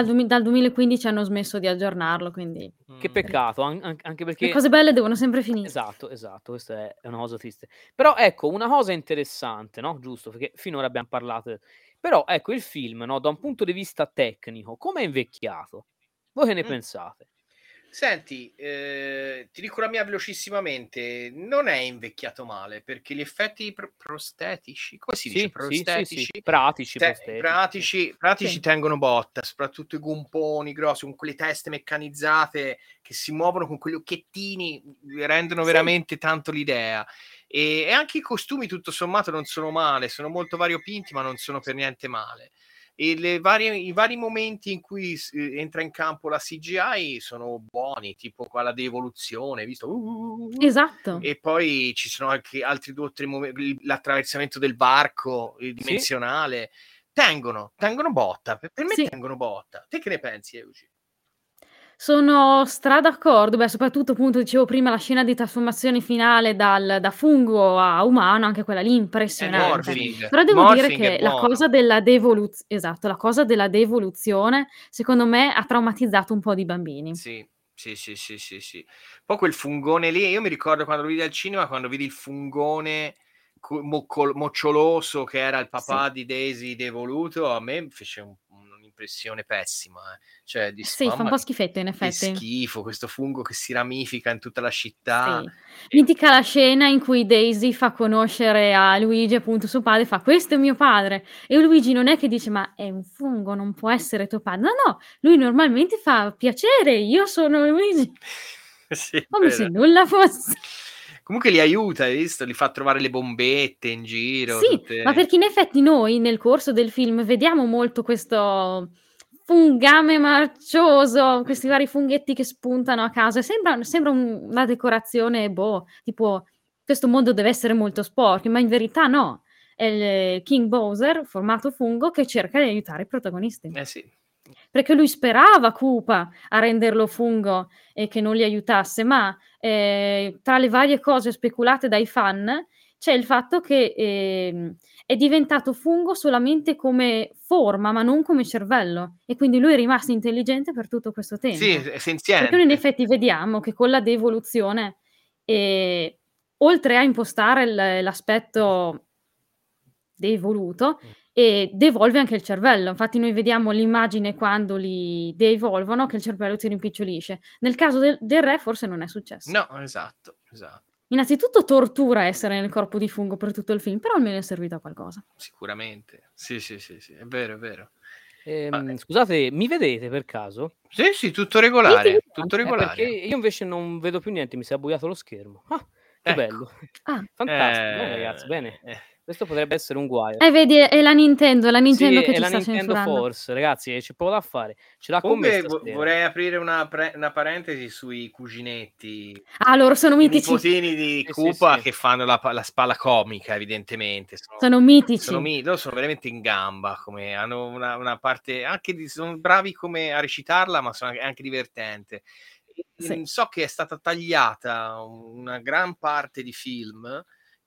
dal, dal 2015 hanno smesso di aggiornarlo, quindi... Che peccato, an- anche perché... Le cose belle devono sempre finire. Esatto, esatto, questa è una cosa triste. Però ecco, una cosa interessante, no? Giusto, perché finora abbiamo parlato... Però ecco, il film, no? Da un punto di vista tecnico, come è invecchiato? Voi che ne mm. pensate? Senti, eh, ti dico la mia velocissimamente, non è invecchiato male perché gli effetti pr- prostetici, come si dice? Sì, prostetici, sì, sì, pratici, te- pratici, pratici tengono botta, soprattutto i gomponi grossi, con quelle teste meccanizzate che si muovono con quegli occhiettini, rendono veramente tanto l'idea. E, e anche i costumi, tutto sommato, non sono male, sono molto variopinti, ma non sono per niente male varie, i vari momenti in cui eh, entra in campo la CGI sono buoni, tipo qua la devoluzione, visto? Uh, uh, uh, esatto. E poi ci sono anche altri due o tre momenti, l'attraversamento del varco dimensionale. Sì. Tengono, tengono botta, per, me sì. tengono botta. Te che ne pensi, Euci? Sono stra d'accordo, beh, soprattutto appunto dicevo prima la scena di trasformazione finale dal da fungo a umano, anche quella lì impressionante. Però devo Morphing dire che la cosa della devoluz esatto, la cosa della devoluzione secondo me ha traumatizzato un po' di bambini. Sì. Sì, sì, sì, sì, sì. Poi quel fungone lì, io mi ricordo quando lo vidi al cinema, quando vidi il fungone moccol- moccioloso che era il papà sì. di Daisy devoluto, a me fece un un'impressione pessima. Eh. Cioè, di, sì, fa un po' schifetto in effetti. Che schifo, questo fungo che si ramifica in tutta la città. Sì. Mitica la scena in cui Daisy fa conoscere a Luigi appunto suo padre, fa questo è mio padre. E Luigi non è che dice ma è un fungo, non può essere tuo padre. No, no, lui normalmente fa piacere, io sono Luigi. sì, Come se nulla fosse. Comunque li aiuta, hai visto? Li fa trovare le bombette in giro. Sì, tutte... ma perché in effetti noi nel corso del film vediamo molto questo fungame marcioso, questi vari funghetti che spuntano a caso. E sembra, sembra un, una decorazione, boh, tipo questo mondo deve essere molto sporco, ma in verità no. è il King Bowser, formato fungo, che cerca di aiutare i protagonisti. Eh sì. Perché lui sperava Koopa a renderlo fungo e che non li aiutasse, ma eh, tra le varie cose speculate dai fan c'è il fatto che eh, è diventato fungo solamente come forma, ma non come cervello. E quindi lui è rimasto intelligente per tutto questo tempo. Sì, è senziente. Perché noi in effetti vediamo che con la devoluzione, eh, oltre a impostare l- l'aspetto devoluto, mm. E devolve anche il cervello. Infatti noi vediamo l'immagine quando li devolvono che il cervello si rimpicciolisce. Nel caso del, del re forse non è successo. No, esatto, esatto. Innanzitutto tortura essere nel corpo di fungo per tutto il film, però almeno è servito a qualcosa. Sicuramente, sì, sì, sì, sì. è vero, è vero. Ehm, scusate, mi vedete per caso? Sì, sì, tutto regolare, tutto regolare. perché io invece non vedo più niente, mi si è abbuiato lo schermo. Ah, che ecco. bello. Ah. Fantastico, eh, bene, ragazzi, bene. Eh. Questo potrebbe essere un guaio. Eh, vedi, è la Nintendo, la Nintendo sì, che è ci la sta Nintendo censurando. Force, ragazzi, c'è poco da fare. Ce l'ha Comunque, con me vorrei aprire una, pre- una, parentesi sui cuginetti. Ah, loro sono mitici. I nipotini di Koopa sì, sì, che fanno la, la, spalla comica, evidentemente. Sono, sono mitici. Sono, loro sono veramente in gamba, come, hanno una, una parte, anche di, sono bravi come a recitarla, ma sono anche, anche divertente. So che è stata tagliata una gran parte di film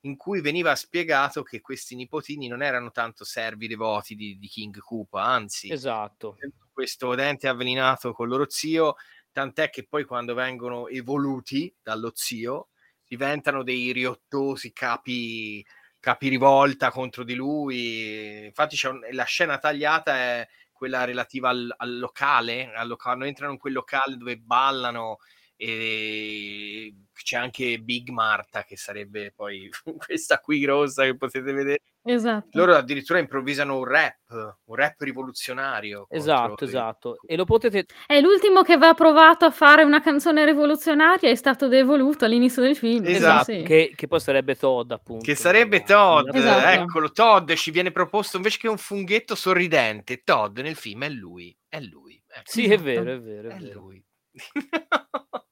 in cui veniva spiegato che questi nipotini non erano tanto servi devoti di, di King Koopa, anzi, esatto. questo dente avvelinato con loro zio, tant'è che poi quando vengono evoluti dallo zio diventano dei riottosi capi, capi rivolta contro di lui. Infatti un, la scena tagliata è quella relativa al, al locale, al locale, entrano in quel locale dove ballano e c'è anche Big Marta che sarebbe poi questa qui rossa che potete vedere. Esatto. Loro addirittura improvvisano un rap, un rap rivoluzionario. Esatto, esatto. E lo potete... È l'ultimo che aveva provato a fare una canzone rivoluzionaria, è stato devoluto all'inizio del film. Esatto, sì. che, che, poi sarebbe Todd appunto. Che sarebbe Todd, esatto. eccolo, Todd ci viene proposto invece che un funghetto sorridente. Todd nel film è lui, è lui. Ecco. Sì, è vero, è vero. È, è vero. lui.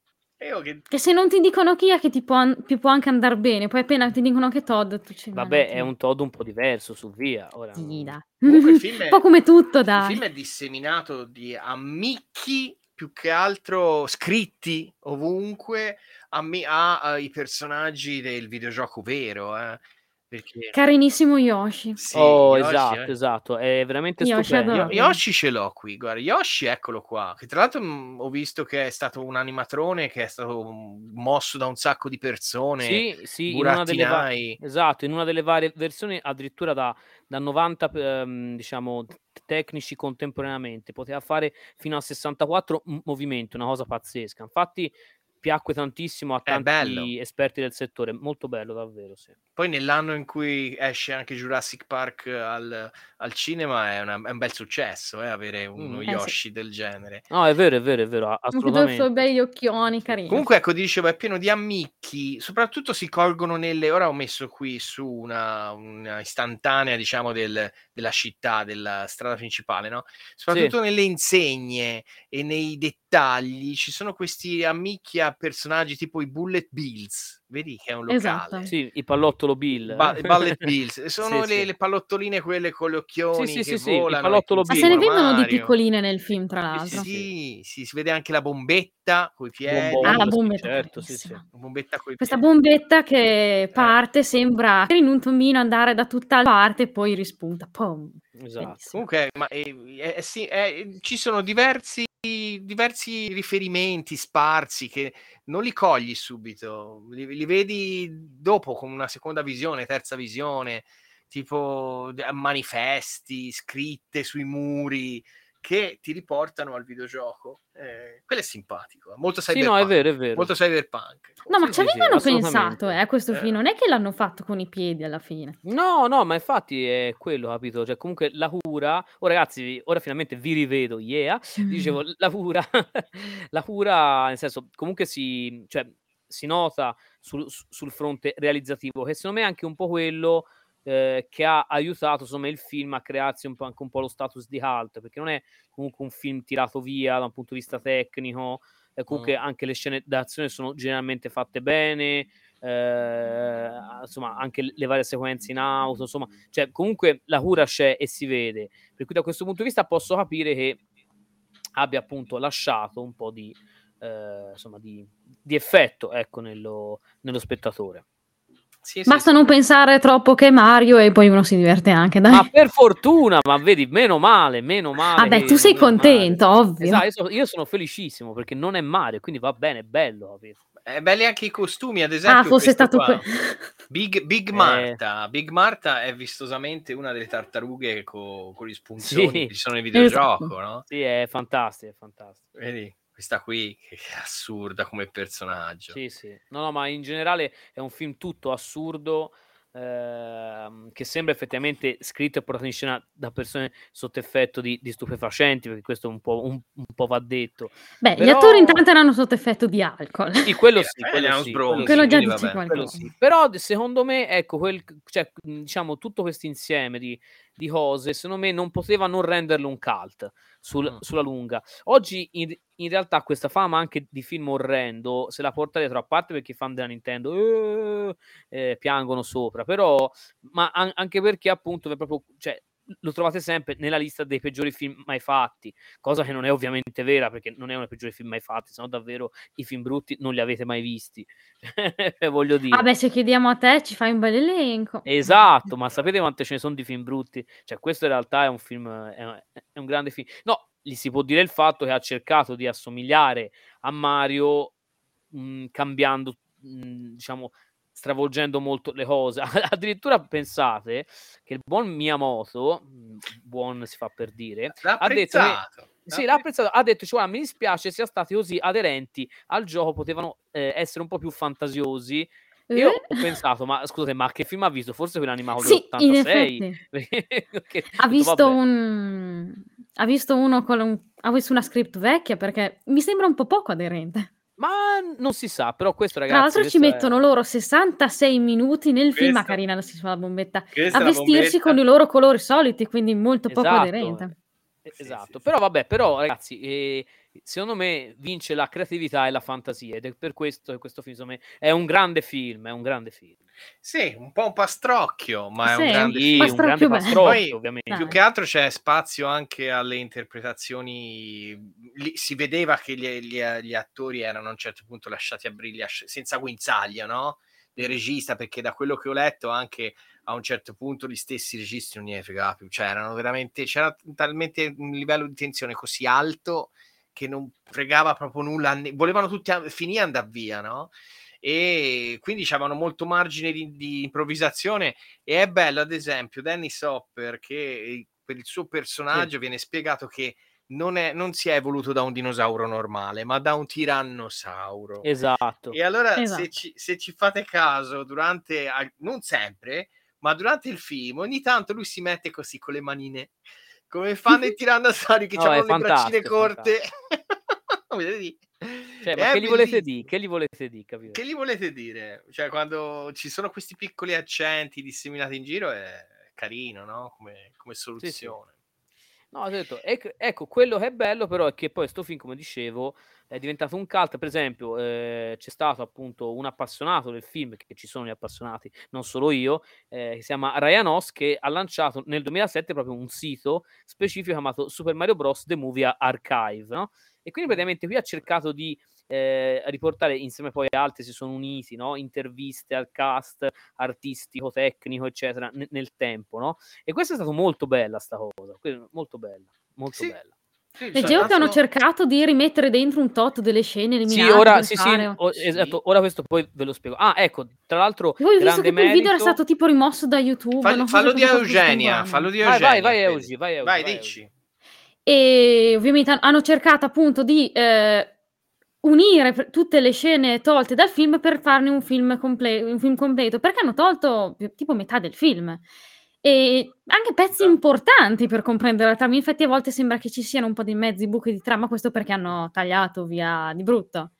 che... che... se non ti dicono chi è che ti può, ti può anche andare bene, poi appena ti dicono che Todd, tu ci Vabbè, è un Todd un po' diverso su via. Ora... Sì, da. un po' come tutto, dai. Il film è disseminato di ammicchi più che altro scritti ovunque ai personaggi del videogioco vero. Eh. Perché... Carinissimo Yoshi. Sì, oh, Yoshi, esatto, eh. esatto, è veramente Yoshi stupendo. Yoshi ce l'ho qui, guarda, Yoshi eccolo qua, che tra l'altro mh, mm, ho visto che è stato un animatrone che è stato mosso da un sacco di persone. Sì, sì, in una delle va- esatto, in una delle varie versioni addirittura da, da 90 ehm, diciamo tecnici contemporaneamente, poteva fare fino a 64 movimenti, una cosa pazzesca. Infatti piacque tantissimo a tanti esperti del settore, molto bello davvero, sì. Poi nell'anno in cui esce anche Jurassic Park al, al cinema è, una, è, un bel successo eh, avere uno mm, Yoshi eh sì. del genere. No, è vero, è vero, è vero, assolutamente. Con i begli occhioni carini. Comunque, ecco, dicevo, è pieno di ammicchi, soprattutto si colgono nelle... Ora ho messo qui su una, una istantanea, diciamo, del, della città, della strada principale, no? Soprattutto sì. nelle insegne e nei dettagli ci sono questi ammicchi a personaggi tipo i Bullet Bills vedi che è un locale. Esatto. Sì, il pallottolo Bill. Ba- Ballet Bills. Sono sì, le, sì. le, pallottoline quelle con gli occhioni sì, sì, sì, volano. pallottolo Bill. Ma se ne vedono di piccoline nel film, tra l'altro. Sì, sì, si vede anche la bombetta coi piedi. Bombolo, ah, la bombetta. Certo, sì, sì. Bombetta coi Questa piedi. bombetta che eh. parte, sembra in un tombino andare da tutta la parte e poi rispunta. Pum. Esatto. Comunque, ma eh, eh, sì, eh, ci sono diversi diversi riferimenti sparsi che non li cogli subito, li, li, vedi dopo con una seconda visione, terza visione, tipo manifesti scritte sui muri che ti riportano al videogioco. Eh, quello è simpatico, molto cyberpunk. Sì, no, è vero, è vero. Molto cyberpunk. No, ma ci avevano sì, pensato eh, a questo eh. film, non è che l'hanno fatto con i piedi alla fine. No, no, ma infatti è quello, capito? Cioè, comunque la cura... Oh, ragazzi, ora finalmente vi rivedo, yeah. Dicevo, la cura... la cura, nel senso, comunque si... Cioè, si nota sul, sul fronte realizzativo, che secondo me è anche un po' quello eh, che ha aiutato insomma, il film a crearsi un po', anche un po' lo status di halt, perché non è comunque un film tirato via da un punto di vista tecnico, eh, comunque mm. anche le scene d'azione sono generalmente fatte bene, eh, insomma anche le varie sequenze in auto, insomma, cioè comunque la cura c'è e si vede. Per cui da questo punto di vista posso capire che abbia appunto lasciato un po' di, eh, insomma, di, di effetto ecco, nello, nello spettatore. Sì, Basta sì, non sì. pensare troppo che è Mario e poi uno si diverte anche. Dai. Ma per fortuna, ma vedi, meno male, meno male. Vabbè, tu sei contento, ovvio. Esatto, io sono, io sono, felicissimo perché non è Mario, quindi va bene, è bello. È belli anche i costumi, ad esempio. Ah, fosse stato qua. Big, Big, eh. Marta. Eh. Big Marta è vistosamente una delle tartarughe co, con gli spunzioni sì. che ci sono nel videogioco, esatto. no? Sì, è fantastico, è fantastico. Vedi? Questa qui che è assurda come personaggio. Sì, sì. No, no, ma in generale è un film tutto assurdo. Ehm, che sembra effettivamente scritto e portato in scena da persone sotto effetto di, di stupefacenti, perché questo un po', un, un po va detto. Beh, Però... gli attori intanto erano sotto effetto di alcol. Sì, quello sì, eh, quello, sì, quello, quello già dice qualcosa. Sì. Però secondo me, ecco, quel, cioè, diciamo, tutto questo insieme di, di cose, secondo me non poteva non renderlo un cult sul, mm. sulla lunga. Oggi in, in, realtà questa fama anche di film orrendo se la porta dietro, a parte perché i fan della Nintendo eh, eh, piangono sopra, però, ma an- anche perché appunto è proprio, cioè, lo trovate sempre nella lista dei peggiori film mai fatti, cosa che non è ovviamente vera perché non è uno dei peggiori film mai fatti, se no davvero i film brutti non li avete mai visti. Voglio dire. Vabbè, se chiediamo a te ci fai un bel elenco. Esatto, ma sapete quante ce ne sono di film brutti? Cioè, questo in realtà è un film, è, è un grande film. No, gli si può dire il fatto che ha cercato di assomigliare a Mario mh, cambiando, mh, diciamo, stravolgendo molto le cose. Addirittura pensate che il buon Miyamoto, mm, buon si fa per dire, ha detto che, sì, l'ha apprezzato, ha detto cioè, mi dispiace sia stati così aderenti al gioco, potevano eh, essere un po' più fantasiosi. Io eh? ho pensato, ma scusate, ma che film ha visto? Forse quell'animato sì, dell'86? ha, visto un... ha visto uno con un... ha visto una script vecchia perché mi sembra un po' poco aderente. Ma non si sa, però questo ragazzi... Tra l'altro ci mettono è... loro 66 minuti nel questa, film, a carina la si fa la bombetta, a vestirsi con i loro colori soliti, quindi molto esatto. poco aderente. Esatto, sì, sì, però vabbè, però ragazzi, eh, secondo me vince la creatività e la fantasia ed è per questo che questo film me, è un grande film, è un grande film. Sì, un po' un pastrocchio, ma sì, è un grande, sì, un grande pastrocchio, Poi, ovviamente. Più che altro c'è spazio anche alle interpretazioni, Lì si vedeva che gli, gli, gli, attori erano a un certo punto lasciati a briglia senza guinzaglio, no? Del regista, perché da quello che ho letto anche a un certo punto gli stessi registi non gliene fregava più, cioè erano veramente, c'era talmente un livello di tensione così alto che non fregava proprio nulla, volevano tutti finire e andare via, no? E quindi avevano molto margine di, di, improvvisazione e è bello ad esempio Dennis Hopper che per il suo personaggio sì. viene spiegato che non, è, non, si è evoluto da un dinosauro normale, ma da un tirannosauro. Esatto. E allora, esatto. Se, ci, se, ci, fate caso, durante, non sempre, ma durante il film, ogni tanto lui si mette così con le manine, come fanno i tirannosauri che no, hanno le braccine corte. Cioè, ma che gli volete dire? Che gli volete dire? Capito? Che gli volete dire? Cioè, quando ci sono questi piccoli accenti disseminati in giro è carino, no? Come, come soluzione. Sì, sì. No, detto, ecco, ecco, quello che è bello però è che poi sto film, come dicevo, è diventato un cult. Per esempio, eh, c'è stato appunto un appassionato del film, che ci sono gli appassionati, non solo io, eh, che si chiama Ryan Oss, che ha lanciato nel 2007 proprio un sito specifico chiamato Super Mario Bros. The Movie Archive, no? E quindi praticamente qui ha cercato di eh, riportare insieme poi a altri si sono uniti, no? interviste al cast artistico, tecnico, eccetera, n- nel tempo, no? E questa è stata molto bella sta cosa, molto bella, molto sì. bella. Sì, Leggevo cioè, che hanno cercato di rimettere dentro un tot delle scene eliminate. Sì, ora, sì, sì, o, esatto, ora questo poi ve lo spiego. Ah, ecco, tra l'altro, Voi visto che merito... il video era stato tipo rimosso da YouTube. Fall, fallo, di Eugenia, fallo di Eugenia. Vai, vai, vai, Eugi, vai, Eugi, vai, vai, dici. E ovviamente hanno cercato appunto di eh, unire tutte le scene tolte dal film per farne un film, comple- un film completo, perché hanno tolto tipo metà del film. E anche pezzi importanti per comprendere la trama. Infatti, a volte sembra che ci siano un po' di mezzi buchi di trama, questo perché hanno tagliato via di brutto.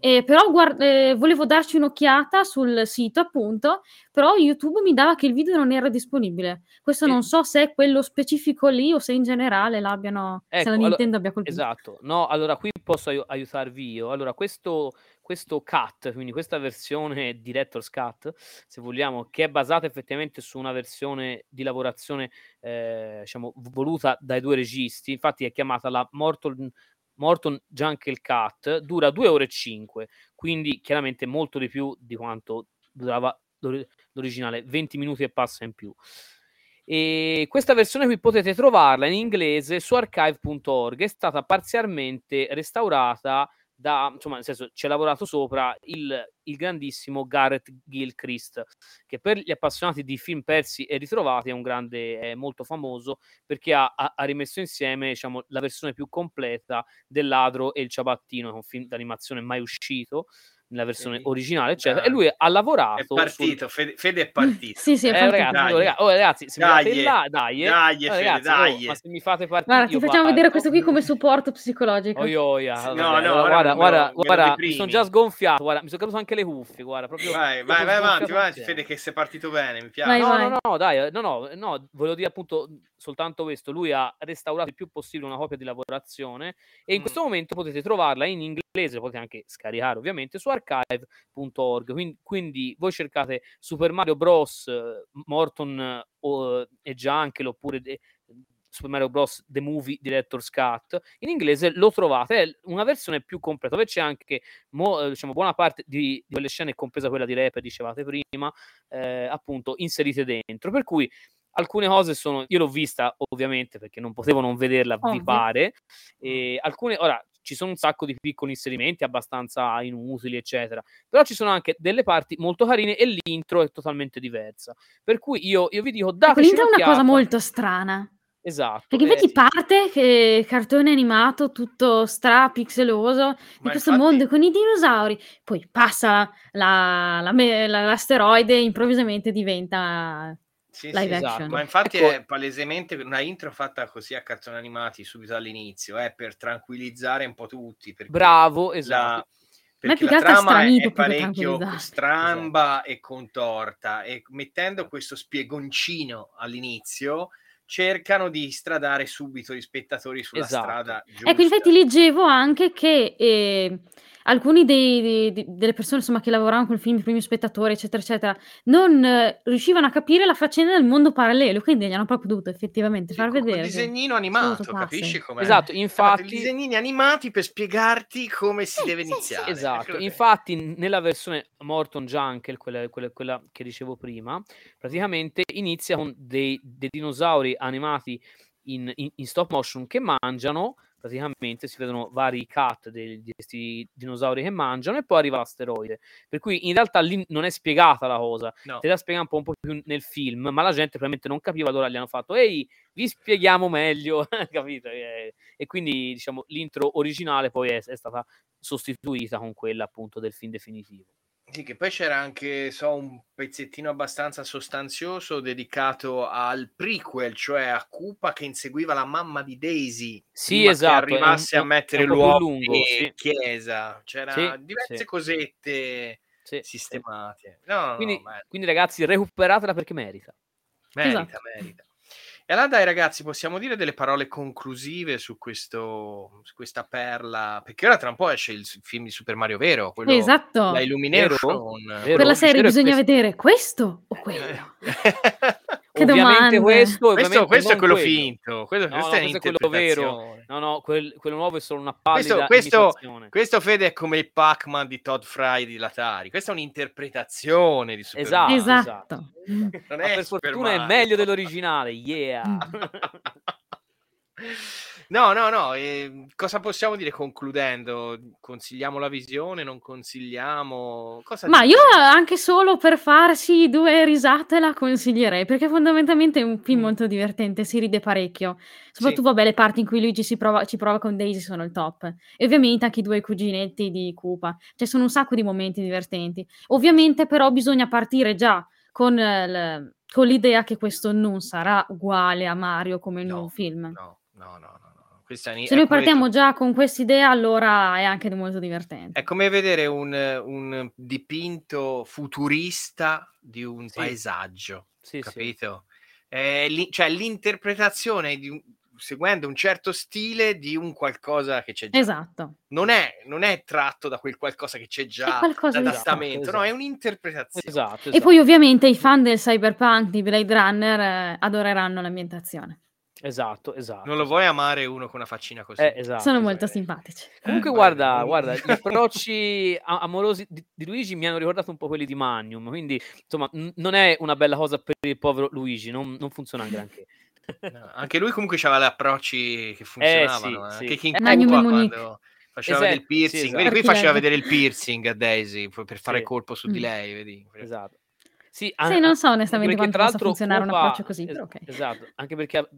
Eh, però guard- eh, volevo darci un'occhiata sul sito, appunto, però YouTube mi dava che il video non era disponibile. Questo E- non so se è quello specifico lì o se in generale l'abbiano, se Ecco, la allo- Nintendo abbia colpito. esatto. No, allora qui posso aiu- aiutarvi io. Allora, questo, questo cut, quindi questa versione Director's Cut, se vogliamo, che è basata effettivamente su una versione di lavorazione, eh, diciamo, voluta dai due registi, infatti è chiamata la Morton, Morton Jungle Cut, dura 2 ore e 5, quindi chiaramente molto di più di quanto durava l'ori- l'originale, 20 minuti e passa in più. E questa versione qui potete trovarla in inglese su archive.org. È stata parzialmente restaurata da, insomma, nel senso, ci ha lavorato sopra il, il grandissimo Gareth Gilchrist, che per gli appassionati di film persi e ritrovati è un grande, è molto famoso perché ha, ha- rimesso insieme, diciamo, la versione più completa del Ladro e il Ciabattino, è un film d'animazione mai uscito nella versione Sì. originale, eccetera. E Dai. lui ha È lavorato sul- partito, Fede, Fede è partito. Sì, sì, è eh, partito. ragazzi, Dai. oh, raga- oh, ragazzi, se mi Dai, date là, dai, eh. dai, Oh, Fede, ragazzi, dai. oh, ma se mi fate partire, Guarda, ti facciamo vedere parto. questo qui come supporto psicologico. Oi, oia, Sì, no, no, guarda, guarda, lo guarda, mi sono già sgonfiato, guarda, mi sono caduto anche le cuffie, guarda, proprio Vai, vai, vai avanti, vai. Fede, che sei partito bene, mi piace. Vai, No, vai. no, no, dai, eh, no, no, no, volevo dire appunto soltanto questo, lui ha restaurato il più possibile una copia di lavorazione e in questo momento potete trovarla in inglese, potete anche scaricare ovviamente su archive.org, quindi, quindi voi cercate Super Mario Bros. Morton o, e Jungle oppure de- Super Mario Bros. The Movie Director's Cut, in inglese lo trovate, è una versione più completa, dove c'è anche mo- eh, diciamo, buona parte di, di quelle scene, compresa quella di rap, dicevate prima, eh, appunto inserite dentro. Per cui alcune cose sono, io l'ho vista ovviamente perché non potevo non vederla, vi pare, e alcune, ora ci sono un sacco di piccoli inserimenti abbastanza inutili, eccetera, però ci sono anche delle parti molto carine e l'intro è totalmente diversa. Per cui io, io vi dico, Ecco, dateci l'intro è una cosa molto strana. Esatto. Perché eh, invece parte che cartone animato tutto strapixeloso di Ma questo infatti- mondo con i dinosauri, poi passa la- la la- l'asteroide e improvvisamente diventa Sì, live sì, esatto. Ma infatti Ecco- è palesemente una intro fatta così a cartoni animati subito all'inizio, è per tranquillizzare un po' tutti. Bravo, la- esatto. Ma perché la trama è, è parecchio stramba e contorta e mettendo questo spiegoncino all'inizio cercano di stradare subito gli spettatori sulla Esatto. strada giusta. Ecco, infatti leggevo anche che eh, alcuni dei- dei- delle persone insomma, che lavoravano col film, i primi spettatori, eccetera, eccetera, non eh, riuscivano a capire la faccenda del mondo parallelo, quindi gli hanno proprio dovuto effettivamente Sì, far con vedere. che disegnino animato, capisci com'è? Esatto, i infatti, disegnini animati per spiegarti come si Sì, deve sì, iniziare. esatto, Ecco, infatti nella versione Morton Jungle, quella, quella- quella che dicevo prima, praticamente inizia con dei, dei dinosauri animati in, in- in stop motion che mangiano, praticamente si vedono vari cut dei- di questi dinosauri che mangiano e poi arriva l'asteroide. Per cui in realtà lì non è spiegata la cosa, no. te la spiega un po', un po' più nel film, ma la gente probabilmente non capiva, allora gli hanno fatto ehi, vi spieghiamo meglio, capito? E, e quindi diciamo l'intro originale poi è, è stata sostituita con quella appunto del film definitivo. Sì, che poi c'era anche, so, un pezzettino abbastanza sostanzioso dedicato al prequel, cioè a Koopa che inseguiva la mamma di Daisy. Sì, prima esatto, Che un- arrivasse è a un- mettere un l'uomo lungo, in sì. chiesa. C'era Sì, diverse sì. cosette sistemate. No, no, Quindi, no, ma- quindi ragazzi, recuperatela perché merita. merita, Esatto. merita. E allora dai ragazzi, possiamo dire delle parole conclusive su, questo, su questa perla, perché ora tra un po' esce il film di Super Mario vero, quello, Esatto. la Illumination. Vero? Per la serie bisogna questo- vedere questo o quello. Che ovviamente domande. questo, questo, ovviamente questo è non quello quello. finto, quello, No, questo no, è questo è quello vero. No, no, quel- quello nuovo è solo una pallida Questo, questo, imitazione. questo Fede è come il Pac-Man di Todd Fry di Latari. Questa è un'interpretazione di Super Esatto, Mario. Esatto. Non Ma è per fortuna è meglio dell'originale, yeah. No, no, no. eh, cosa possiamo dire concludendo? Consigliamo la visione? Non consigliamo? Cosa Ma io anche solo per farsi due risate la consiglierei, perché fondamentalmente è un film Mm. molto divertente, si ride parecchio. Soprattutto, Sì. vabbè, le parti in cui Luigi si prova, ci prova con Daisy sono il top. E ovviamente anche i due cuginetti di Koopa. Cioè, sono un sacco di momenti divertenti. Ovviamente, però, bisogna partire già con, eh, con l'idea che questo non sarà uguale a Mario come No, un film. No, no, no, Questa Se noi partiamo già con quest'idea, allora è anche molto divertente. È come vedere un, un dipinto futurista di un sì. paesaggio, sì, capito? Sì. Li, cioè l'interpretazione di un, seguendo un certo stile di un qualcosa che c'è già. Esatto. Non è, non è tratto da quel qualcosa che c'è già, l'adattamento, esatto. no, è un'interpretazione. Esatto, esatto. E poi ovviamente i fan del cyberpunk di Blade Runner eh, adoreranno l'ambientazione. Esatto, esatto. Non lo vuoi amare uno con una faccina così? Eh, esatto, Sono molto simpatici. Comunque, eh, guarda, beh, guarda, gli approcci amorosi di, di, Luigi mi hanno ricordato un po' quelli di Magnum. Quindi, insomma, n- non è una bella cosa per il povero Luigi, non, non funziona granché. No, anche lui comunque aveva gli approcci che funzionavano. Eh, sì, eh. Anche sì. King eh, Kong quando faceva esatto, vedere il piercing. Sì, esatto. Vedi, qui faceva vedere il piercing a Daisy per fare colpo su di mm. lei. Vedi? Esatto. Sì, sì, non so onestamente quanto possa funzionare Cupa, un approccio così, es- okay. Esatto, anche perché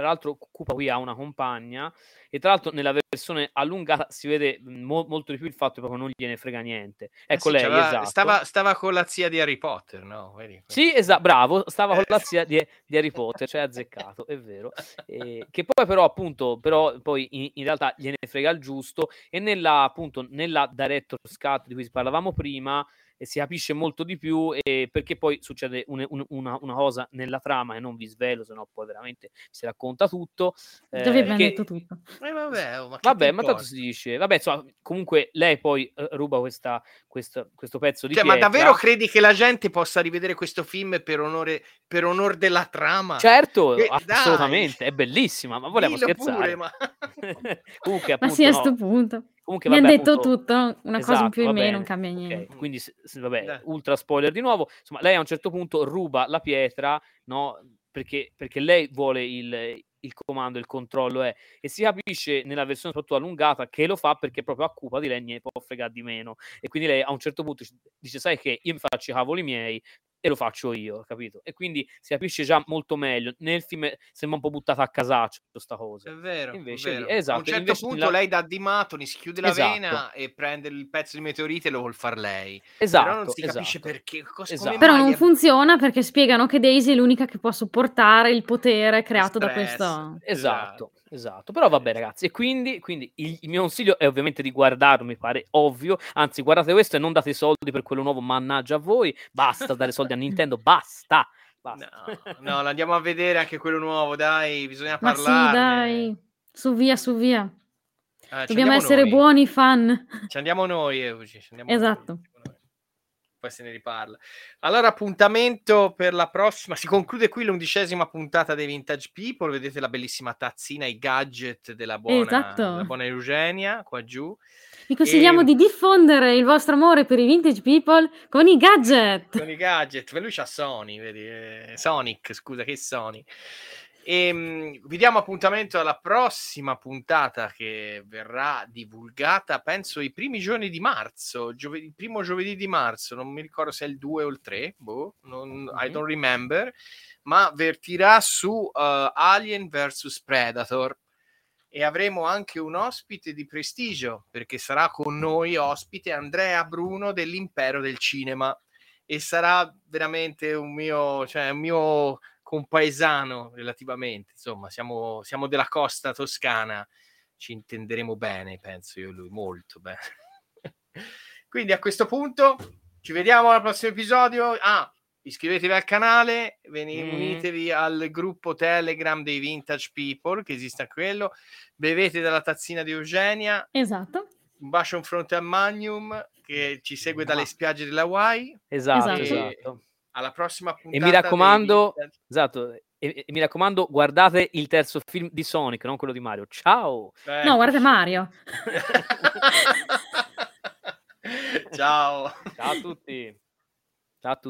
tra l'altro Cupa qui ha una compagna e tra l'altro nella versione allungata si vede mo- molto di più il fatto che proprio non gliene frega niente. Eh ecco eh sì, lei, esatto. stava, stava, con la zia di Harry Potter, no? Vedi? Sì, esatto, bravo, stava con la zia di, di Harry Potter, cioè azzeccato, è vero. E, che poi però appunto, però poi in, in, realtà gliene frega il giusto e nella appunto nella director's cut di cui parlavamo prima e si capisce molto di più e perché poi succede un, un, una, una, cosa nella trama e non vi svelo, se no poi veramente si racconta tutto. Eh, Dove abbiamo detto tutto. Eh, vabbè, oh, ma, vabbè, ma tanto si dice, vabbè, insomma, comunque lei poi uh, ruba questa, questa, questo pezzo di cioè, pietra. Ma davvero credi che la gente possa rivedere questo film per onore, per onore della trama? Certo, che, assolutamente, dai. è bellissima, ma volevo Dillo scherzare. Pure, ma... comunque, appunto, ma sì, a questo no. punto. Comunque, Mi hanno detto appunto, tutto, una esatto, cosa in più in meno, non cambia niente. Okay. Quindi, vabbè, eh. ultra spoiler di nuovo. Insomma, lei a un certo punto ruba la pietra, no? Perché, perché lei vuole il, il comando, il controllo è, e si capisce nella versione soprattutto allungata che lo fa perché proprio a cupa di lei ne può fregare di meno e quindi lei a un certo punto dice sai che io mi faccio i cavoli miei e lo faccio io, capito? E quindi si capisce già molto meglio. Nel film sembra un po' buttata a casaccio questa cosa. È vero. Invece, è vero. Esatto, a un certo punto la... lei dà di Matoni, si chiude la esatto. vena e prende il pezzo di meteorite e lo vuol far lei. Esatto. Però non si esatto. capisce perché. Cosa, esatto. Però non è... funziona perché spiegano che Daisy è l'unica che può sopportare il potere creato Stress. da questo. Esatto. Esatto, però vabbè ragazzi, e quindi, quindi il, il, mio consiglio è ovviamente di guardarlo, mi pare ovvio, anzi guardate questo e non date i soldi per quello nuovo, mannaggia a voi, basta dare soldi a Nintendo, basta, basta. No, no, andiamo a vedere anche quello nuovo, dai, bisogna parlare. Sì, dai, su via, su via. Eh, Dobbiamo essere noi. buoni fan. Ci andiamo noi, Euci. esatto. Noi poi se ne riparla. Allora, appuntamento per la prossima. Si conclude qui l'undicesima puntata dei Vintage People. Vedete la bellissima tazzina, i gadget della buona, esatto. della buona Eugenia qua giù. Vi consigliamo e... di diffondere il vostro amore per i Vintage People con i gadget. Con i gadget. Per lui c'ha Sony, vedi? Eh, Sonic, scusa, che Sony. E ehm, vi diamo appuntamento alla prossima puntata che verrà divulgata, penso, i primi giorni di marzo, giovedì, il primo giovedì di marzo, non mi ricordo se è il 2 o il 3, boh, non, mm-hmm. I don't remember, ma vertirà su uh, Alien vs Predator e avremo anche un ospite di prestigio perché sarà con noi ospite Andrea Bruno dell'Impero del Cinema e sarà veramente un mio, cioè un mio compaesano relativamente, insomma, siamo, siamo della costa toscana, ci intenderemo bene, penso io e lui, molto bene. Quindi a questo punto ci vediamo al prossimo episodio. Ah, iscrivetevi al canale, veni, mm. unitevi al gruppo Telegram dei Vintage People, che esiste a quello, bevete dalla tazzina di Eugenia. Esatto. Un bacio in fronte a Magnum che ci segue dalle spiagge della Hawaii. Esatto, esatto. esatto alla prossima puntata. E mi raccomando, esatto, e, e, mi raccomando, guardate il terzo film di Sonic, non quello di Mario. Ciao! Eh. No, guarda Mario. Ciao. Ciao a tutti. Ciao a tutti.